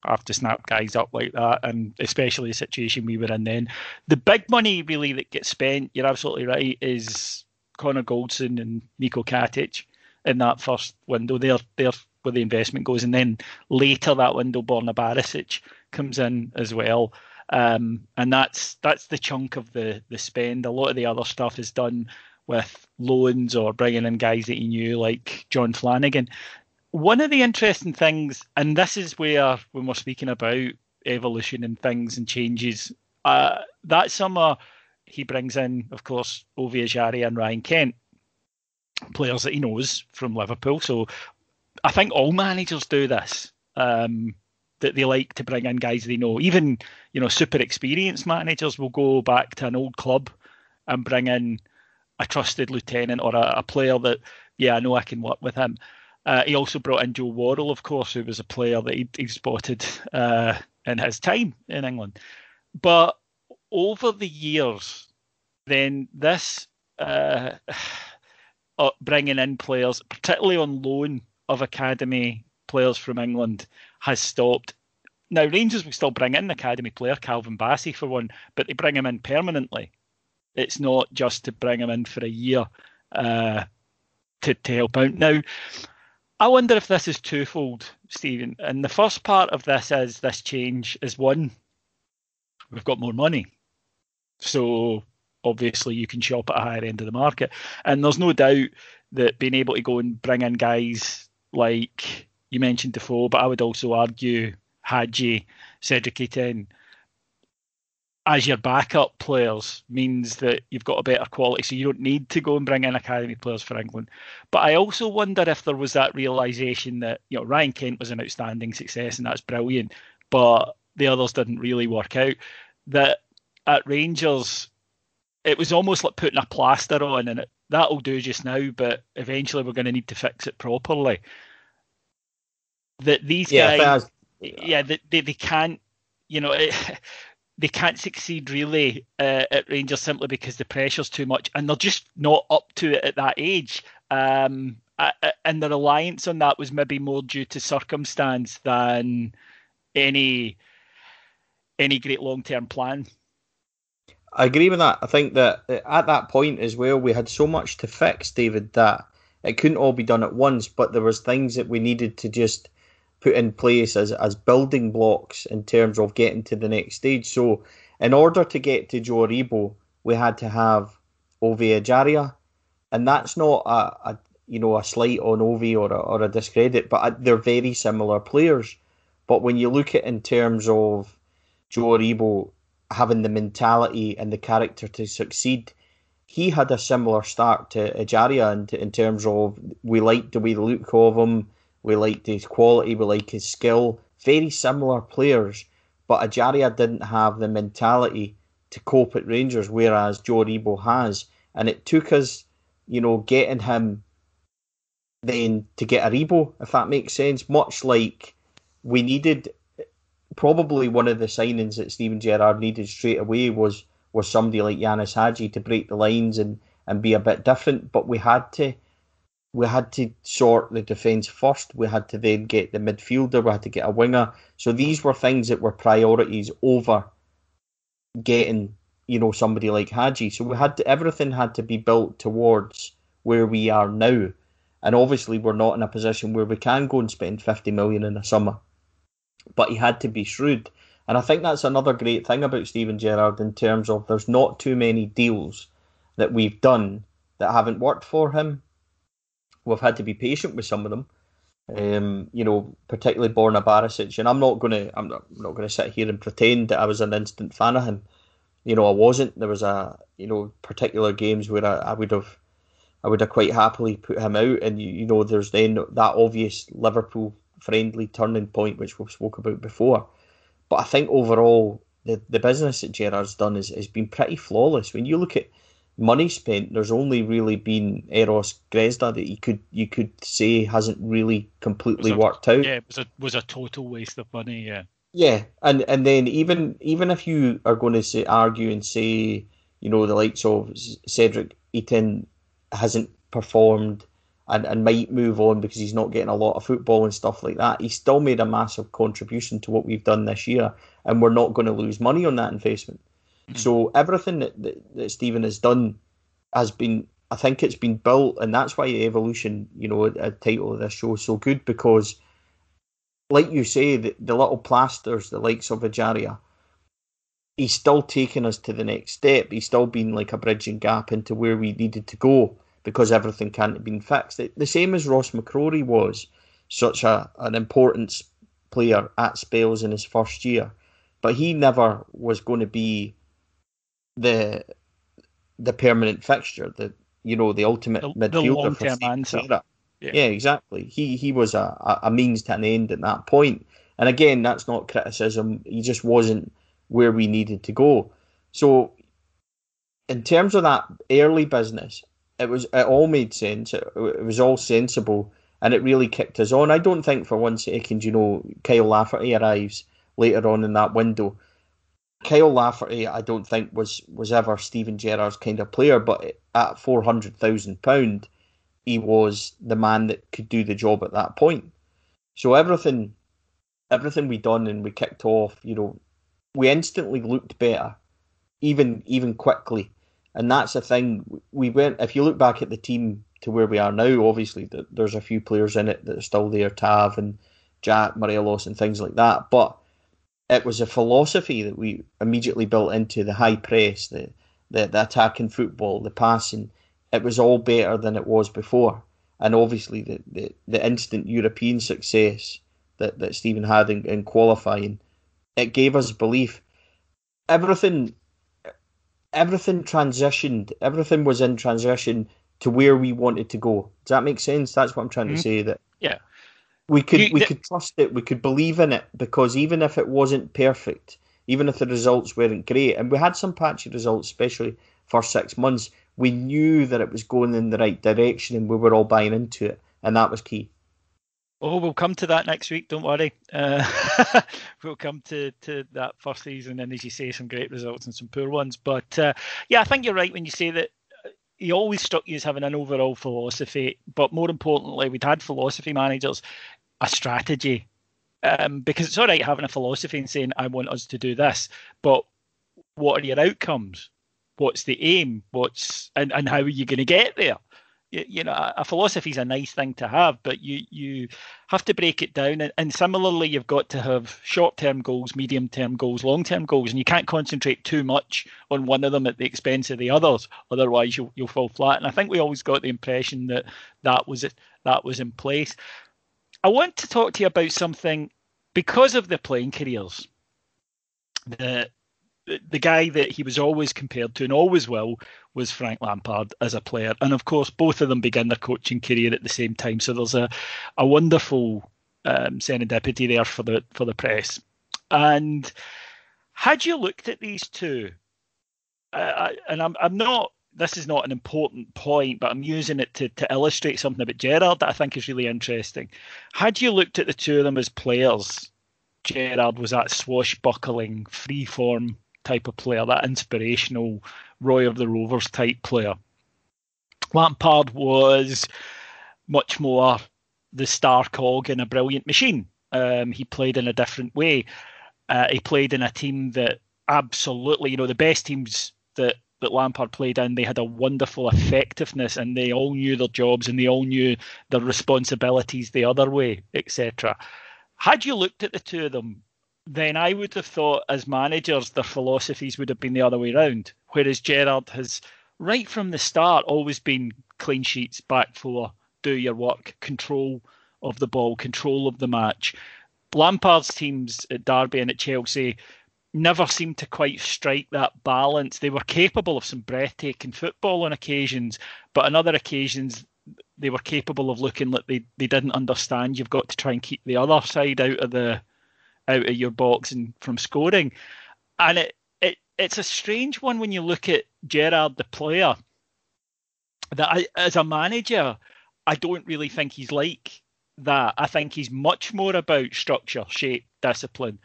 have to snap guys up like that, and especially the situation we were in then. The big money really that gets spent, you're absolutely right, is Connor Goldson and Niko Katic in that first window. They're they're where the investment goes, and then later that window, Borna Barisic comes in as well. Um, and that's that's the chunk of the the spend. A lot of the other stuff is done with loans or bringing in guys that you knew, like Jon Flanagan. One of the interesting things, and this is where when we're speaking about evolution and things and changes, uh, that summer he brings in, of course, Ovie Ejaria and Ryan Kent, players that he knows from Liverpool. So I think all managers do this. Um, that they like to bring in guys they know. Even you know super experienced managers will go back to an old club and bring in a trusted lieutenant or a, a player that yeah I know I can work with him. Uh, he also brought in Joe Worrall, of course, who was a player that he, he spotted uh, in his time in England. But over the years, then this uh, uh bringing in players, particularly on loan, of academy players from England has stopped. Now, Rangers will still bring in academy player, Calvin Bassey, for one, but they bring him in permanently. It's not just to bring him in for a year uh, to, to help out. Now, I wonder if this is twofold, Stephen. And the first part of this is this change is one, we've got more money. So obviously you can shop at a higher end of the market. And there's no doubt that being able to go and bring in guys like you mentioned Defoe, but I would also argue Hagi, Cedric Itten as your backup players means that you've got a better quality, so you don't need to go and bring in academy players for England. But I also wonder if there was that realization that you know Ryan Kent was an outstanding success and that's brilliant, but the others didn't really work out. That at Rangers, it was almost like putting a plaster on, and it, that'll do just now, but eventually we're going to need to fix it properly. That these yeah, guys, yeah, they, they, they can't, you know, it, they can't succeed really uh, at Rangers simply because the pressure's too much, and they're just not up to it at that age. Um, and the reliance on that was maybe more due to circumstance than any any great long term plan. I agree with that. I think that at that point as well, we had so much to fix, David, that it couldn't all be done at once. But there was things that we needed to just put in place as as building blocks in terms of getting to the next stage. So, in order to get to Joe Aribo, we had to have Ovie Ejaria, and that's not a, a you know a slight on Ovie or a, or a discredit, but uh, they're very similar players. But when you look at in terms of Joe Aribo having the mentality and the character to succeed. He had a similar start to Ejaria in, in terms of we liked the way the look of him, we liked his quality, we like his skill. Very similar players, but Ejaria didn't have the mentality to cope at Rangers, whereas Joe Aribo has. And it took us, you know, getting him then to get Aribo, if that makes sense. Much like we needed probably one of the signings that Steven Gerrard needed straight away was was somebody like Ianis Hagi to break the lines and, and be a bit different. But we had to we had to sort the defence first. We had to then get the midfielder. We had to get a winger. So these were things that were priorities over getting you know somebody like Hagi. So we had to, everything had to be built towards where we are now. And obviously, we're not in a position where we can go and spend 50 million in the summer but he had to be shrewd. And I think that's another great thing about Steven Gerrard in terms of there's not too many deals that we've done that haven't worked for him. We've had to be patient with some of them. Um, you know, particularly Borna Barisic, and I'm not gonna I'm not, gonna sit here and pretend that I was an instant fan of him. You know, I wasn't. There was a you know particular games where I, I would have I would have quite happily put him out, and you, you know, there's then that obvious Liverpool friendly turning point, which we've spoke about before. But I think overall, the, the business that Gerrard's done has, has been pretty flawless. When you look at money spent, there's only really been Eros Grezda that you could you could say hasn't really completely a, worked out. Yeah, it was a was a total waste of money. Yeah. Yeah, and and then even even if you are going to say argue and say you know the likes of Cedric Itten hasn't performed and, and might move on because he's not getting a lot of football and stuff like that, he still made a massive contribution to what we've done this year, and we're not going to lose money on that investment. Mm-hmm. So everything that, that, that Stephen has done has been, I think it's been built, and that's why Evolution, you know, a, title of this show is so good because, like you say, the, the little plasters, the likes of Ejaria, he's still taking us to the next step. He's still been like a bridging gap into where we needed to go because everything can't have been fixed. The same as Ross McCrorie was such a an important player at spells in his first year, but he never was going to be the the permanent fixture, the you know the ultimate the, midfielder the for answer. Yeah. yeah. exactly. He he was a, a means to an end at that point. And again, that's not criticism. He just wasn't where we needed to go. So, in terms of that early business, it was it all made sense. It, it was all sensible, and it really kicked us on. I don't think for one second, you know, Kyle Lafferty arrives later on in that window Kyle Lafferty, I don't think was was ever Steven Gerrard's kind of player, but at four hundred thousand pound, he was the man that could do the job at that point. So everything, everything we done and we kicked off, you know, we instantly looked better, even even quickly, and that's the thing. We went. If you look back at the team to where we are now, obviously there's a few players in it that are still there, Tav and Jack Maria Morelos and things like that, but it was a philosophy that we immediately built into the high press, the, the, the attacking football, the passing. It was all better than it was before. And obviously, the, the, the instant European success that, that Stephen had in, in qualifying, it gave us belief. Everything, everything transitioned. Everything was in transition to where we wanted to go. Does that make sense? That's what I'm trying mm-hmm. to say. That yeah, we could you, we could trust it. We could believe in it because even if it wasn't perfect, even if the results weren't great, and we had some patchy results, especially for six months, we knew that it was going in the right direction, and we were all buying into it, and that was key. Oh, we'll come to that next week. Don't worry. Uh, we'll come to, to that first season, and as you say, some great results and some poor ones. But uh, yeah, I think you're right when you say that uh, he always struck you as having an overall philosophy, but more importantly, we'd had philosophy managers a strategy. Um, because it's all right having a philosophy and saying, I want us to do this, but what are your outcomes? What's the aim? What's and, and how are you going to get there? You, you know, a, philosophy is a nice thing to have, but you you have to break it down. And, and similarly, you've got to have short term goals, medium term goals, long term goals, and you can't concentrate too much on one of them at the expense of the others. Otherwise, you'll you'll fall flat. And I think we always got the impression that that was it, that was in place. I want to talk to you about something because of the playing careers. The the guy that he was always compared to and always will was Frank Lampard as a player, and of course both of them began their coaching career at the same time. So there's a a wonderful um, serendipity there for the for the press. And had you looked at these two, and I'm I'm not this is not an important point, but I'm using it to, to illustrate something about Gerrard that I think is really interesting. Had you looked at the two of them as players, Gerrard was that swashbuckling, free-form type of player, that inspirational Roy of the Rovers type player. Lampard was much more the star cog in a brilliant machine. Um, he played in a different way. Uh, he played in a team that absolutely, you know, the best teams that that Lampard played in, they had a wonderful effectiveness and they all knew their jobs and they all knew their responsibilities the other way, etc. Had you looked at the two of them, then I would have thought as managers their philosophies would have been the other way around. Whereas Gerrard has right from the start always been clean sheets, back four, do your work, control of the ball, control of the match. Lampard's teams at Derby and at Chelsea never seemed to quite strike that balance. They were capable of some breathtaking football on occasions, but on other occasions they were capable of looking like they, they didn't understand. You've got to try and keep the other side out of the out of your box and from scoring. And it, it it's a strange one when you look at Gerrard the player that I, as a manager, I don't really think he's like that. I think he's much more about structure, shape, discipline,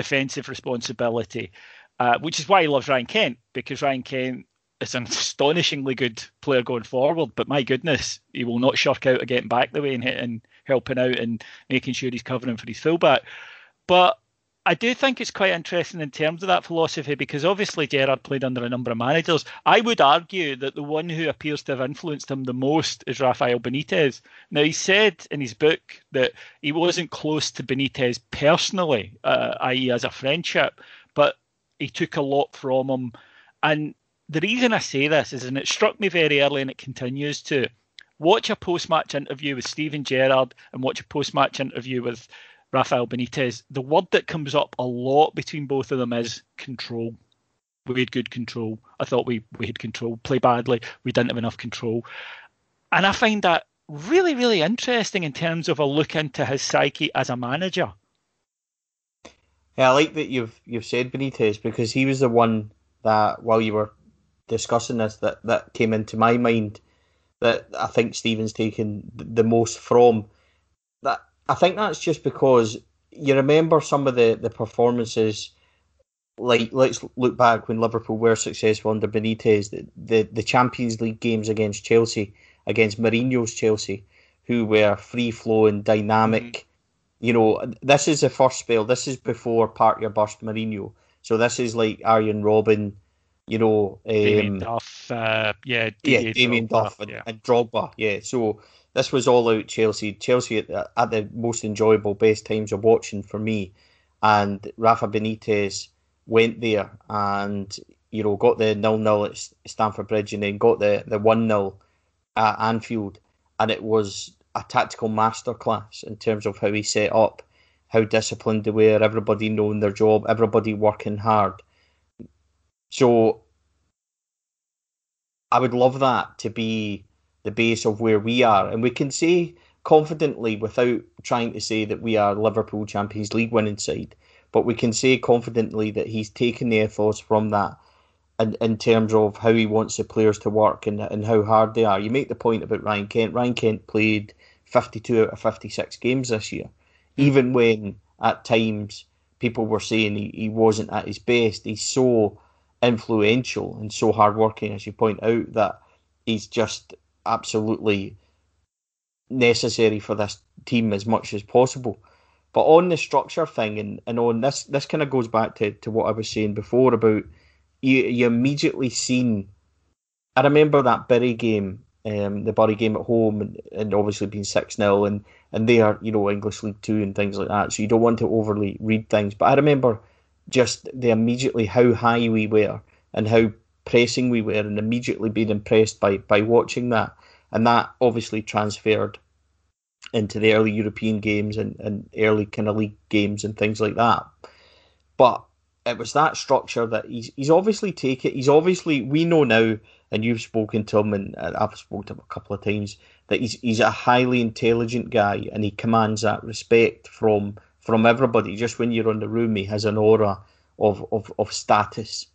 defensive responsibility, uh, which is why he loves Ryan Kent because Ryan Kent is an astonishingly good player going forward. But my goodness, he will not shirk out of getting back the way and, and helping out and making sure he's covering for his fullback. But I do think it's quite interesting in terms of that philosophy because obviously Gerrard played under a number of managers. I would argue that the one who appears to have influenced him the most is Rafael Benitez. Now, he said in his book that he wasn't close to Benitez personally, uh, i.e., as a friendship, but he took a lot from him. And the reason I say this is, and it struck me very early and it continues to, watch a post match interview with Steven Gerrard and watch a post match interview with Rafael Benitez, the word that comes up a lot between both of them is control. We had good control. I thought we, we had control. Play badly. We didn't have enough control. And I find that really, really interesting in terms of a look into his psyche as a manager. Yeah, I like that you've you've said Benitez because he was the one that while you were discussing this that, that came into my mind that I think Steven's taken the most from. That I think that's just because you remember some of the, the performances. Like let's look back when Liverpool were successful under Benitez, the, the, the Champions League games against Chelsea, against Mourinho's Chelsea, who were free flowing, dynamic. Mm-hmm. You know, this is the first spell. This is before Park Your Burst Mourinho. So this is like Arjen Robben, you know, um, Damien Duff, uh, yeah, yeah, Damien Duff and, yeah. and Drogba, yeah. So this was all out Chelsea. Chelsea at, at, the most enjoyable, best times of watching for me. And Rafa Benitez went there and you know got the nil nil at Stamford Bridge and then got the the one 0 at Anfield, and it was a tactical masterclass in terms of how he set up, how disciplined they were, everybody knowing their job, everybody working hard. So I would love that to be the base of where we are. And we can say confidently, without trying to say that we are Liverpool Champions League winning side, but we can say confidently that he's taken the ethos from that in, in terms of how he wants the players to work and, and how hard they are. You make the point about Ryan Kent. Ryan Kent played 52 out of 56 games this year, hmm. even when at times people were saying he, he wasn't at his best. He's so influential and so hardworking, as you point out, that he's just absolutely necessary for this team as much as possible. But on the structure thing, and, and on this, this kind of goes back to, to what I was saying before about you, you immediately seen. I remember that Bury game, um, the Bury game at home, and, and obviously being 6 0, and, and they are, you know, English League Two and things like that. So you don't want to overly read things. But I remember just the immediately how high we were and how pressing we were and immediately being impressed by by watching that. And that obviously transferred into the early European games and, and early kind of league games and things like that. But it was that structure that he's he's obviously taken. He's obviously we know now, and you've spoken to him, and I've spoken to him a couple of times that he's he's a highly intelligent guy, and he commands that respect from from everybody. Just when you're in the room, he has an aura of of, of status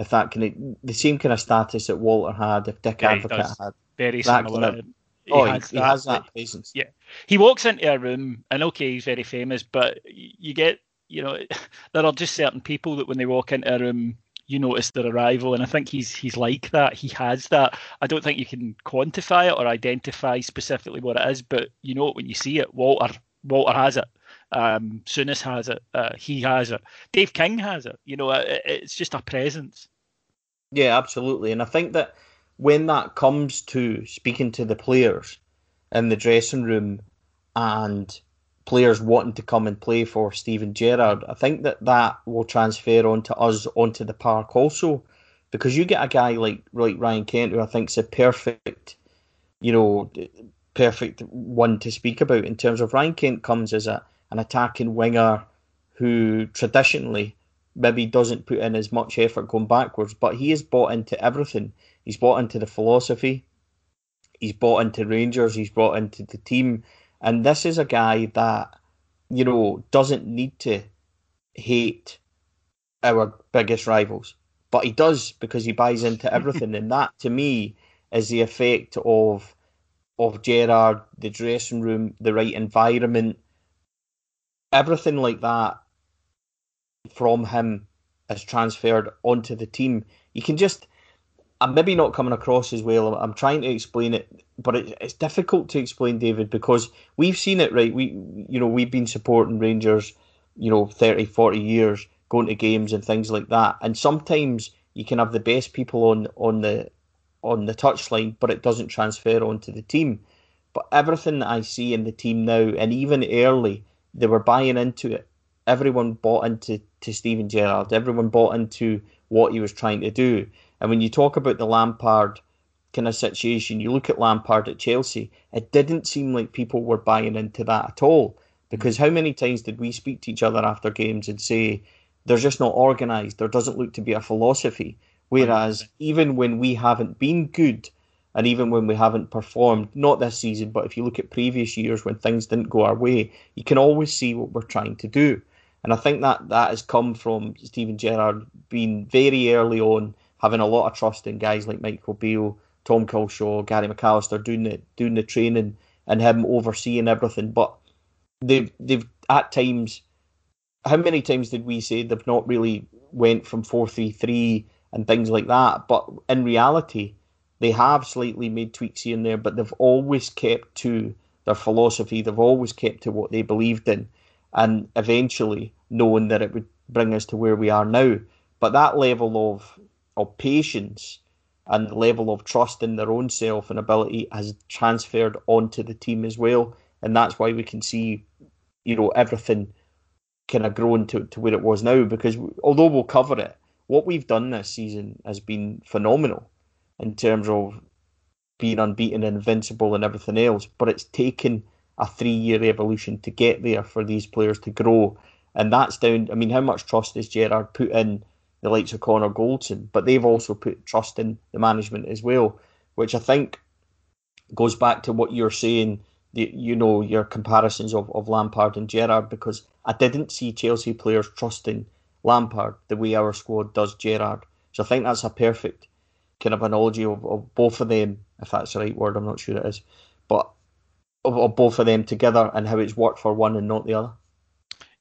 if that kind of the same kind of status that Walter had, if Dick yeah, Advocaat had, very similar. Kind of, he oh, has he, that, has that presence. Yeah, he walks into a room, and okay, he's very famous, but you get, you know, there are just certain people that when they walk into a room, you notice their arrival, and I think he's he's like that. He has that. I don't think you can quantify it or identify specifically what it is, but you know it when you see it. Walter Walter has it. Um, Souness has it. Uh, he has it. Dave King has it. You know, it, it's just a presence. Yeah, absolutely. And I think that when that comes to speaking to the players in the dressing room and players wanting to come and play for Steven Gerrard, I think that that will transfer onto us onto the park also, because you get a guy like like Ryan Kent who I think is a perfect, you know, perfect one to speak about in terms of Ryan Kent comes as a an attacking winger who traditionally maybe doesn't put in as much effort going backwards, but he is bought into everything. He's bought into the philosophy. He's bought into Rangers. He's brought into the team, and this is a guy that you know doesn't need to hate our biggest rivals, but he does because he buys into everything, and that to me is the effect of of Gerrard, the dressing room, the right environment, everything like that from him is transferred onto the team. You can just I'm maybe not coming across as well. I'm trying to explain it, but it, it's difficult to explain, David, because we've seen it, right? We, you know, we've been supporting Rangers, you know, 30, 40 years, going to games and things like that. And sometimes you can have the best people on on the on the touchline, but it doesn't transfer onto the team. But everything that I see in the team now, and even early, they were buying into it. Everyone bought into to Steven Gerrard. Everyone bought into what he was trying to do. And when you talk about the Lampard kind of situation, you look at Lampard at Chelsea, it didn't seem like people were buying into that at all. Because how many times did we speak to each other after games and say, they're just not organised, there doesn't look to be a philosophy. Whereas even when we haven't been good, and even when we haven't performed, not this season, but if you look at previous years when things didn't go our way, you can always see what we're trying to do. And I think that that has come from Steven Gerrard being very early on having a lot of trust in guys like Michael Beale, Tom Culshaw, Gary McAllister doing the doing the training and him overseeing everything. But they've they've at times how many times did we say they've not really went from four three three and things like that? But in reality, they have slightly made tweaks here and there, but they've always kept to their philosophy. They've always kept to what they believed in, and eventually knowing that it would bring us to where we are now. But that level of of patience and the level of trust in their own self and ability has transferred onto the team as well. And that's why we can see, you know, everything kind of grown to, to where it was now. Because although we'll cover it, what we've done this season has been phenomenal in terms of being unbeaten invincible and everything else. But it's taken a three year evolution to get there for these players to grow. And that's down, I mean, how much trust has Gerrard put in the likes of Connor Goldson, but they've also put trust in the management as well, which I think goes back to what you're saying. The, you know your comparisons of, of Lampard and Gerrard because I didn't see Chelsea players trusting Lampard the way our squad does Gerrard. So I think that's a perfect kind of analogy of, of both of them, if that's the right word. I'm not sure it is, of, of both of them together and how it's worked for one and not the other.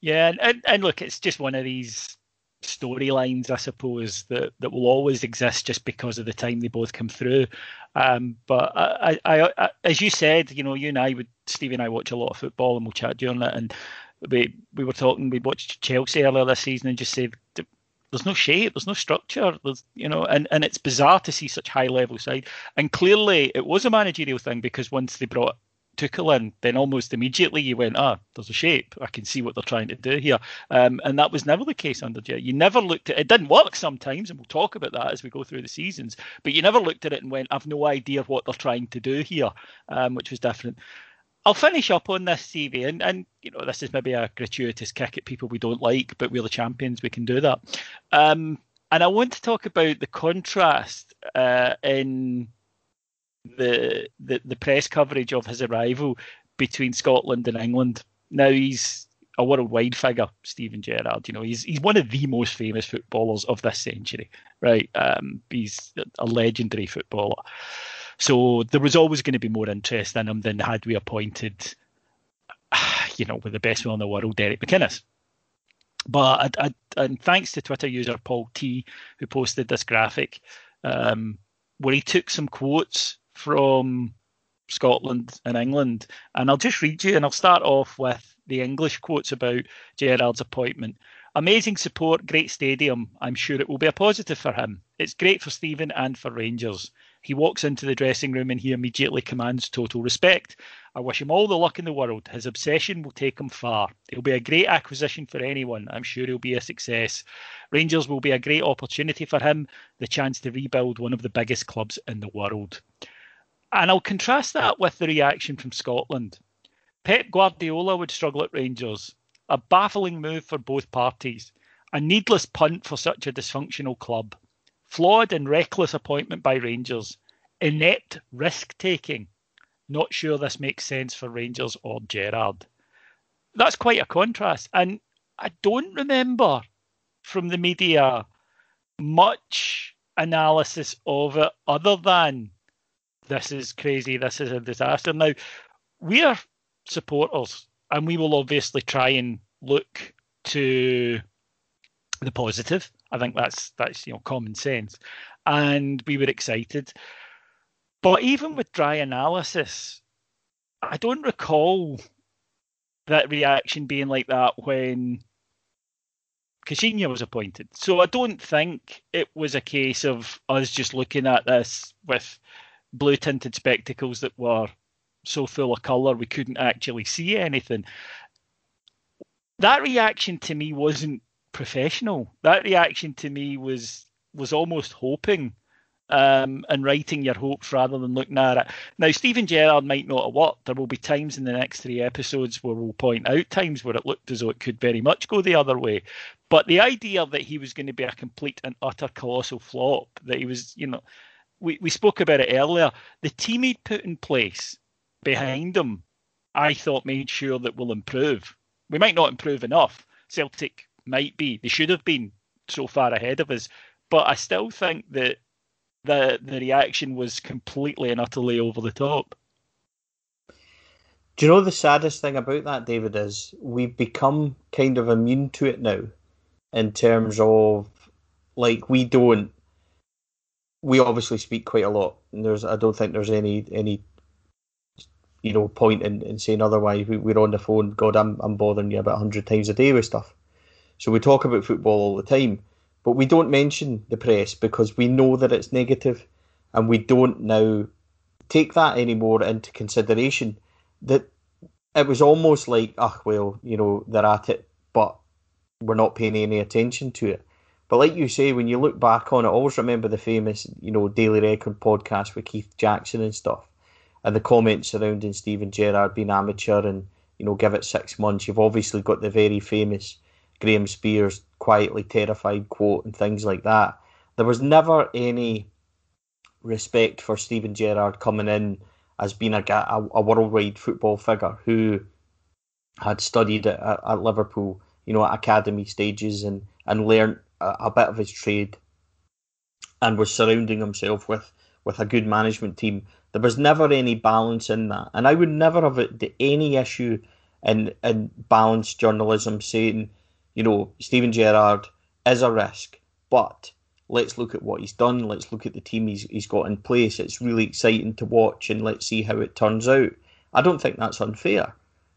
Yeah, and, and look, it's just one of these storylines, I suppose, that, that will always exist just because of the time they both come through. Um, but I, I, I, as you said, you know, you and I would, Steve and I watch a lot of football and we'll chat during it. And we we were talking, we watched Chelsea earlier this season and just said, there's no shape, there's no structure, there's you know, and, and it's bizarre to see such high level side. And clearly it was a managerial thing because once they brought Tuchel in, then almost immediately you went, ah, there's a shape. I can see what they're trying to do here. Um, and that was never the case under Jet. You never looked at it. didn't work sometimes, and we'll talk about that as we go through the seasons. But you never looked at it and went, I've no idea what they're trying to do here, um, which was different. I'll finish up on this Stevie, and, and you know this is maybe a gratuitous kick at people we don't like, but we're the champions, we can do that. Um, and I want to talk about the contrast uh, in the, the the press coverage of his arrival between Scotland and England. Now he's a worldwide figure, Steven Gerrard. You know, he's he's one of the most famous footballers of this century, right? Um, he's a legendary footballer. So there was always going to be more interest in him than had we appointed, you know, with the best one in the world, Derek McInnes. But I, I, and thanks to Twitter user Paul T, who posted this graphic, um, where he took some quotes from Scotland and England. And I'll just read you, and I'll start off with the English quotes about Gerrard's appointment. Amazing support, great stadium. I'm sure it will be a positive for him. It's great for Steven and for Rangers. He walks into the dressing room and he immediately commands total respect. I wish him all the luck in the world. His obsession will take him far. It'll be a great acquisition for anyone. I'm sure he'll be a success. Rangers will be a great opportunity for him, the chance to rebuild one of the biggest clubs in the world. And I'll contrast that with the reaction from Scotland. Pep Guardiola would struggle at Rangers. A baffling move for both parties. A needless punt for such a dysfunctional club. Flawed and reckless appointment by Rangers. Inept risk taking. Not sure this makes sense for Rangers or Gerrard. That's quite a contrast. And I don't remember from the media much analysis of it other than this is crazy, this is a disaster. Now, we are supporters, and we will obviously try and look to the positive. I think that's that's you know common sense, and we were excited. But even with dry analysis, I don't recall that reaction being like that when Caixinha was appointed. So I don't think it was a case of us just looking at this with blue tinted spectacles that were so full of colour we couldn't actually see anything. That reaction to me wasn't professional. That reaction to me was was almost hoping um, and writing your hopes rather than looking at it. Now, Steven Gerrard might not have worked. There will be times in the next three episodes where we'll point out times where it looked as though it could very much go the other way. But the idea that he was going to be a complete and utter colossal flop, that he was, you know, we, we spoke about it earlier. The team he'd put in place behind him, I thought made sure that we'll improve. We might not improve enough. Celtic might be. They should have been so far ahead of us. But I still think that the the reaction was completely and utterly over the top. Do you know the saddest thing about that, David, is we've become kind of immune to it now in terms of like we don't we obviously speak quite a lot and there's I don't think there's any any you know point in, in saying otherwise. We, we're on the phone. God I'm, I'm bothering you about 100 times a day with stuff. So we talk about football all the time but we don't mention the press because we know that it's negative and we don't now take that anymore into consideration. That it was almost like oh well you know they're at it but we're not paying any attention to it but like you say when you look back on it always remember the famous you know daily record podcast with keith jackson and stuff and the comments surrounding steven gerrard being amateur and you know give it six months you've obviously got the very famous graham Spiers quietly terrified quote and things like that. There was never any respect for Steven Gerrard coming in as being a, a, a worldwide football figure who had studied at, at, Liverpool, you know, at academy stages and, and learned a, bit of his trade and was surrounding himself with, with a good management team. There was never any balance in that. And I would never have any issue in, in balanced journalism saying, you know, Steven Gerrard is a risk, but let's look at what he's done. Let's look at the team he's, he's got in place. It's really exciting to watch, and let's see how it turns out. I don't think that's unfair.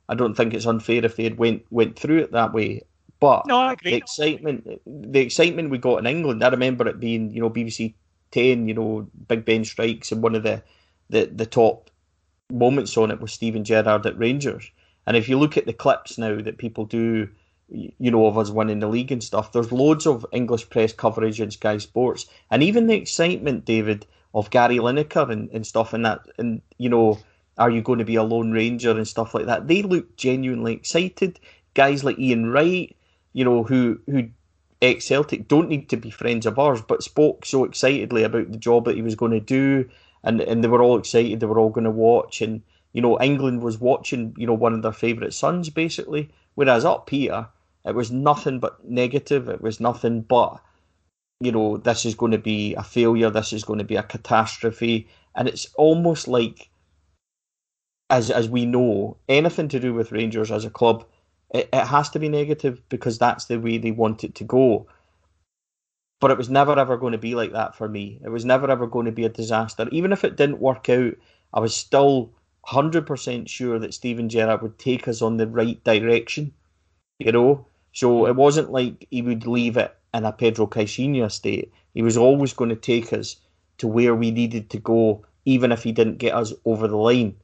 I don't think it's unfair if they had went went through it that way. But no, the excitement, the excitement we got in England, I remember it being, you know, BBC Ten, you know, Big Ben strikes, and one of the the, the top moments on it was Steven Gerrard at Rangers. And if you look at the clips now that people do you know, of us winning the league and stuff. There's loads of English press coverage in Sky Sports, and even the excitement, David, of Gary Lineker and, and stuff, and that, and you know, are you going to be a lone ranger and stuff like that? They look genuinely excited. Guys like Ian Wright, you know, who who ex Celtic don't need to be friends of ours, but spoke so excitedly about the job that he was going to do, and and they were all excited. They were all going to watch, and you know, England was watching, you know, one of their favourite sons basically. Whereas up here, it was nothing but negative. It was nothing but, you know, this is going to be a failure. This is going to be a catastrophe. And it's almost like, as as we know, anything to do with Rangers as a club, it, it has to be negative because that's the way they want it to go. But it was never ever going to be like that for me. It was never ever going to be a disaster. Even if it didn't work out, I was still 100% sure that Steven Gerrard would take us on the right direction. You know, so it wasn't like he would leave it in a Pedro Caixinha state. He was always going to take us to where we needed to go, even if he didn't get us over the line.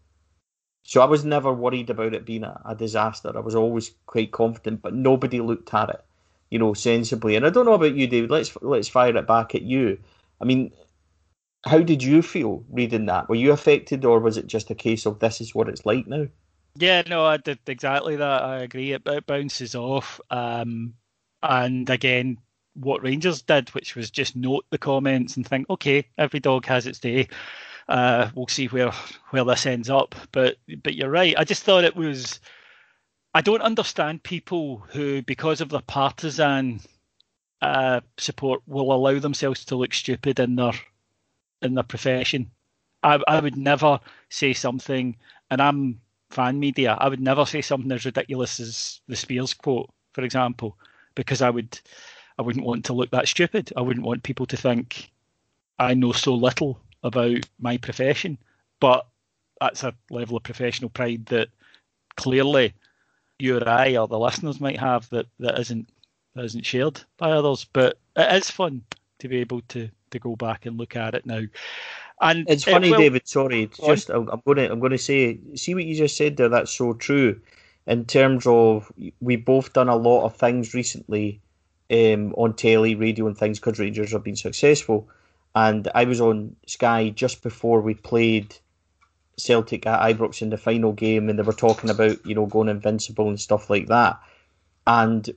So I was never worried about it being a, a disaster. I was always quite confident, but nobody looked at it, you know, sensibly. And I don't know about you, David. Let's let's fire it back at you. I mean, how did you feel reading that? Were you affected, or was it just a case of this is what it's like now? Yeah, no, I did exactly that. I agree. It, it bounces off. Um, and again, what Rangers did, which was just note the comments and think, okay, every dog has its day. Uh, we'll see where where this ends up. But but you're right. I just thought it was. I don't understand people who, because of their partisan uh, support, will allow themselves to look stupid in their in their profession. I, I would never say something, and I'm fan media. I would never say something as ridiculous as the Spiers quote, for example, because I would, I wouldn't want to look that stupid. I wouldn't want people to think I know so little about my profession. But that's a level of professional pride that clearly you or I or the listeners might have that, that isn't that isn't shared by others. But it is fun to be able to to go back and look at it now. And it's funny, it will, David. Sorry, just I'm, I'm going to I'm going to say, see what you just said there. That's so true. In terms of we've both done a lot of things recently um, on telly, radio, and things because Rangers have been successful. And I was on Sky just before we played Celtic at Ibrox in the final game, and they were talking about you know going invincible and stuff like that. And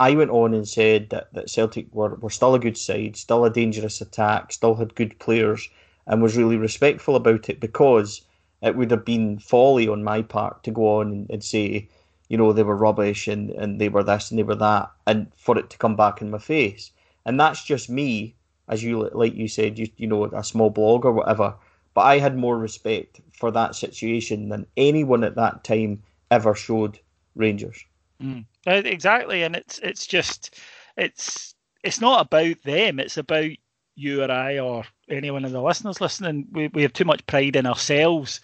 I went on and said that, that Celtic were, were still a good side, still a dangerous attack, still had good players, and was really respectful about it because it would have been folly on my part to go on and, and say, you know, they were rubbish and, and they were this and they were that, and for it to come back in my face. And that's just me, as you like you said, you you know, a small blog or whatever. But I had more respect for that situation than anyone at that time ever showed Rangers. Mm. Exactly, and it's it's just it's it's not about them. It's about you or I or anyone of the listeners listening. We we have too much pride in ourselves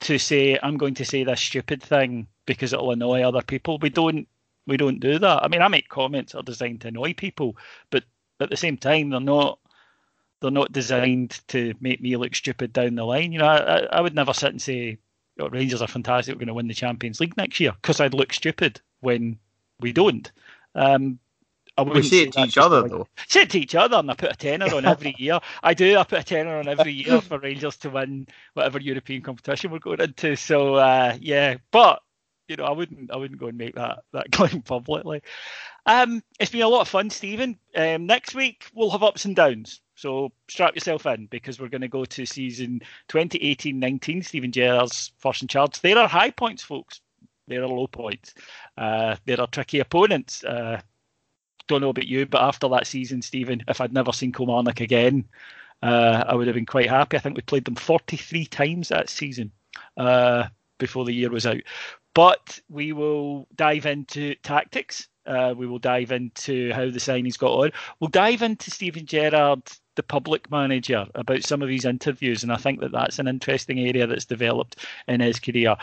to say I'm going to say this stupid thing because it'll annoy other people. We don't we don't do that. I mean, I make comments that are designed to annoy people, but at the same time, they're not they're not designed to make me look stupid down the line. You know, I, I would never sit and say oh, Rangers are fantastic. We're going to win the Champions League next year because I'd look stupid when we don't. Um, I we say it to each other, though. Say it to each other, and I put a tenner on every year. I do. I put a tenner on every year for Rangers to win whatever European competition we're going into. So uh, yeah, but you know, I wouldn't, I wouldn't go and make that that claim publicly. Um, it's been a lot of fun, Stephen. Um, next week we'll have ups and downs. So strap yourself in because we're going to go to season 2018-19. Steven Gerrard's first in charge. There are high points, folks. There are low points. Uh, there are tricky opponents. Uh, don't know about you, but after that season, Stephen, if I'd never seen Kilmarnock again, uh, I would have been quite happy. I think we played them 43 times that season uh, before the year was out. But we will dive into tactics. Uh, we will dive into how the signings got on. We'll dive into Steven Gerrard the public manager about some of his interviews, and I think that that's an interesting area that's developed in his career.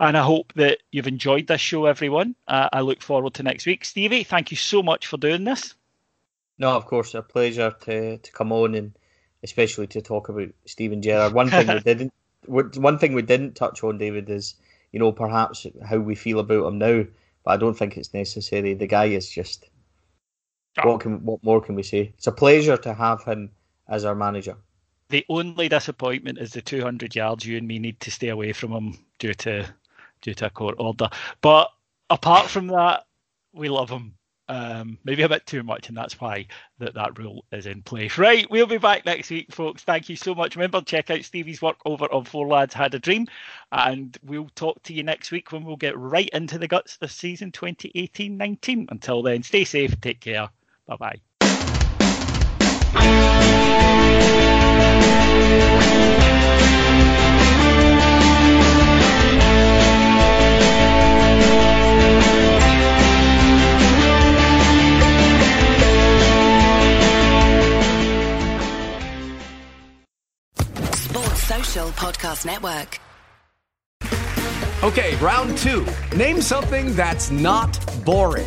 And I hope that you've enjoyed this show, everyone. Uh, I look forward to next week. Stevie, thank you so much for doing this. No, of course, a pleasure to, to come on and especially to talk about Steven Gerrard. One thing we didn't, one thing we didn't touch on, David, is you know perhaps how we feel about him now. But I don't think it's necessary. The guy is just what can what more can we say? It's a pleasure to have him as our manager. The only disappointment is the 200 yards you and me need to stay away from him due to due to a court order. But apart from that, we love him. Um, maybe a bit too much, and that's why that that rule is in place. Right, we'll be back next week, folks. Thank you so much. Remember, check out Stevie's work over on Four Lads Had a Dream, and we'll talk to you next week when we'll get right into the guts of season 2018-19. Until then, stay safe, take care. Bye bye. Sports Social Podcast Network. Okay, round two. Name something that's not boring.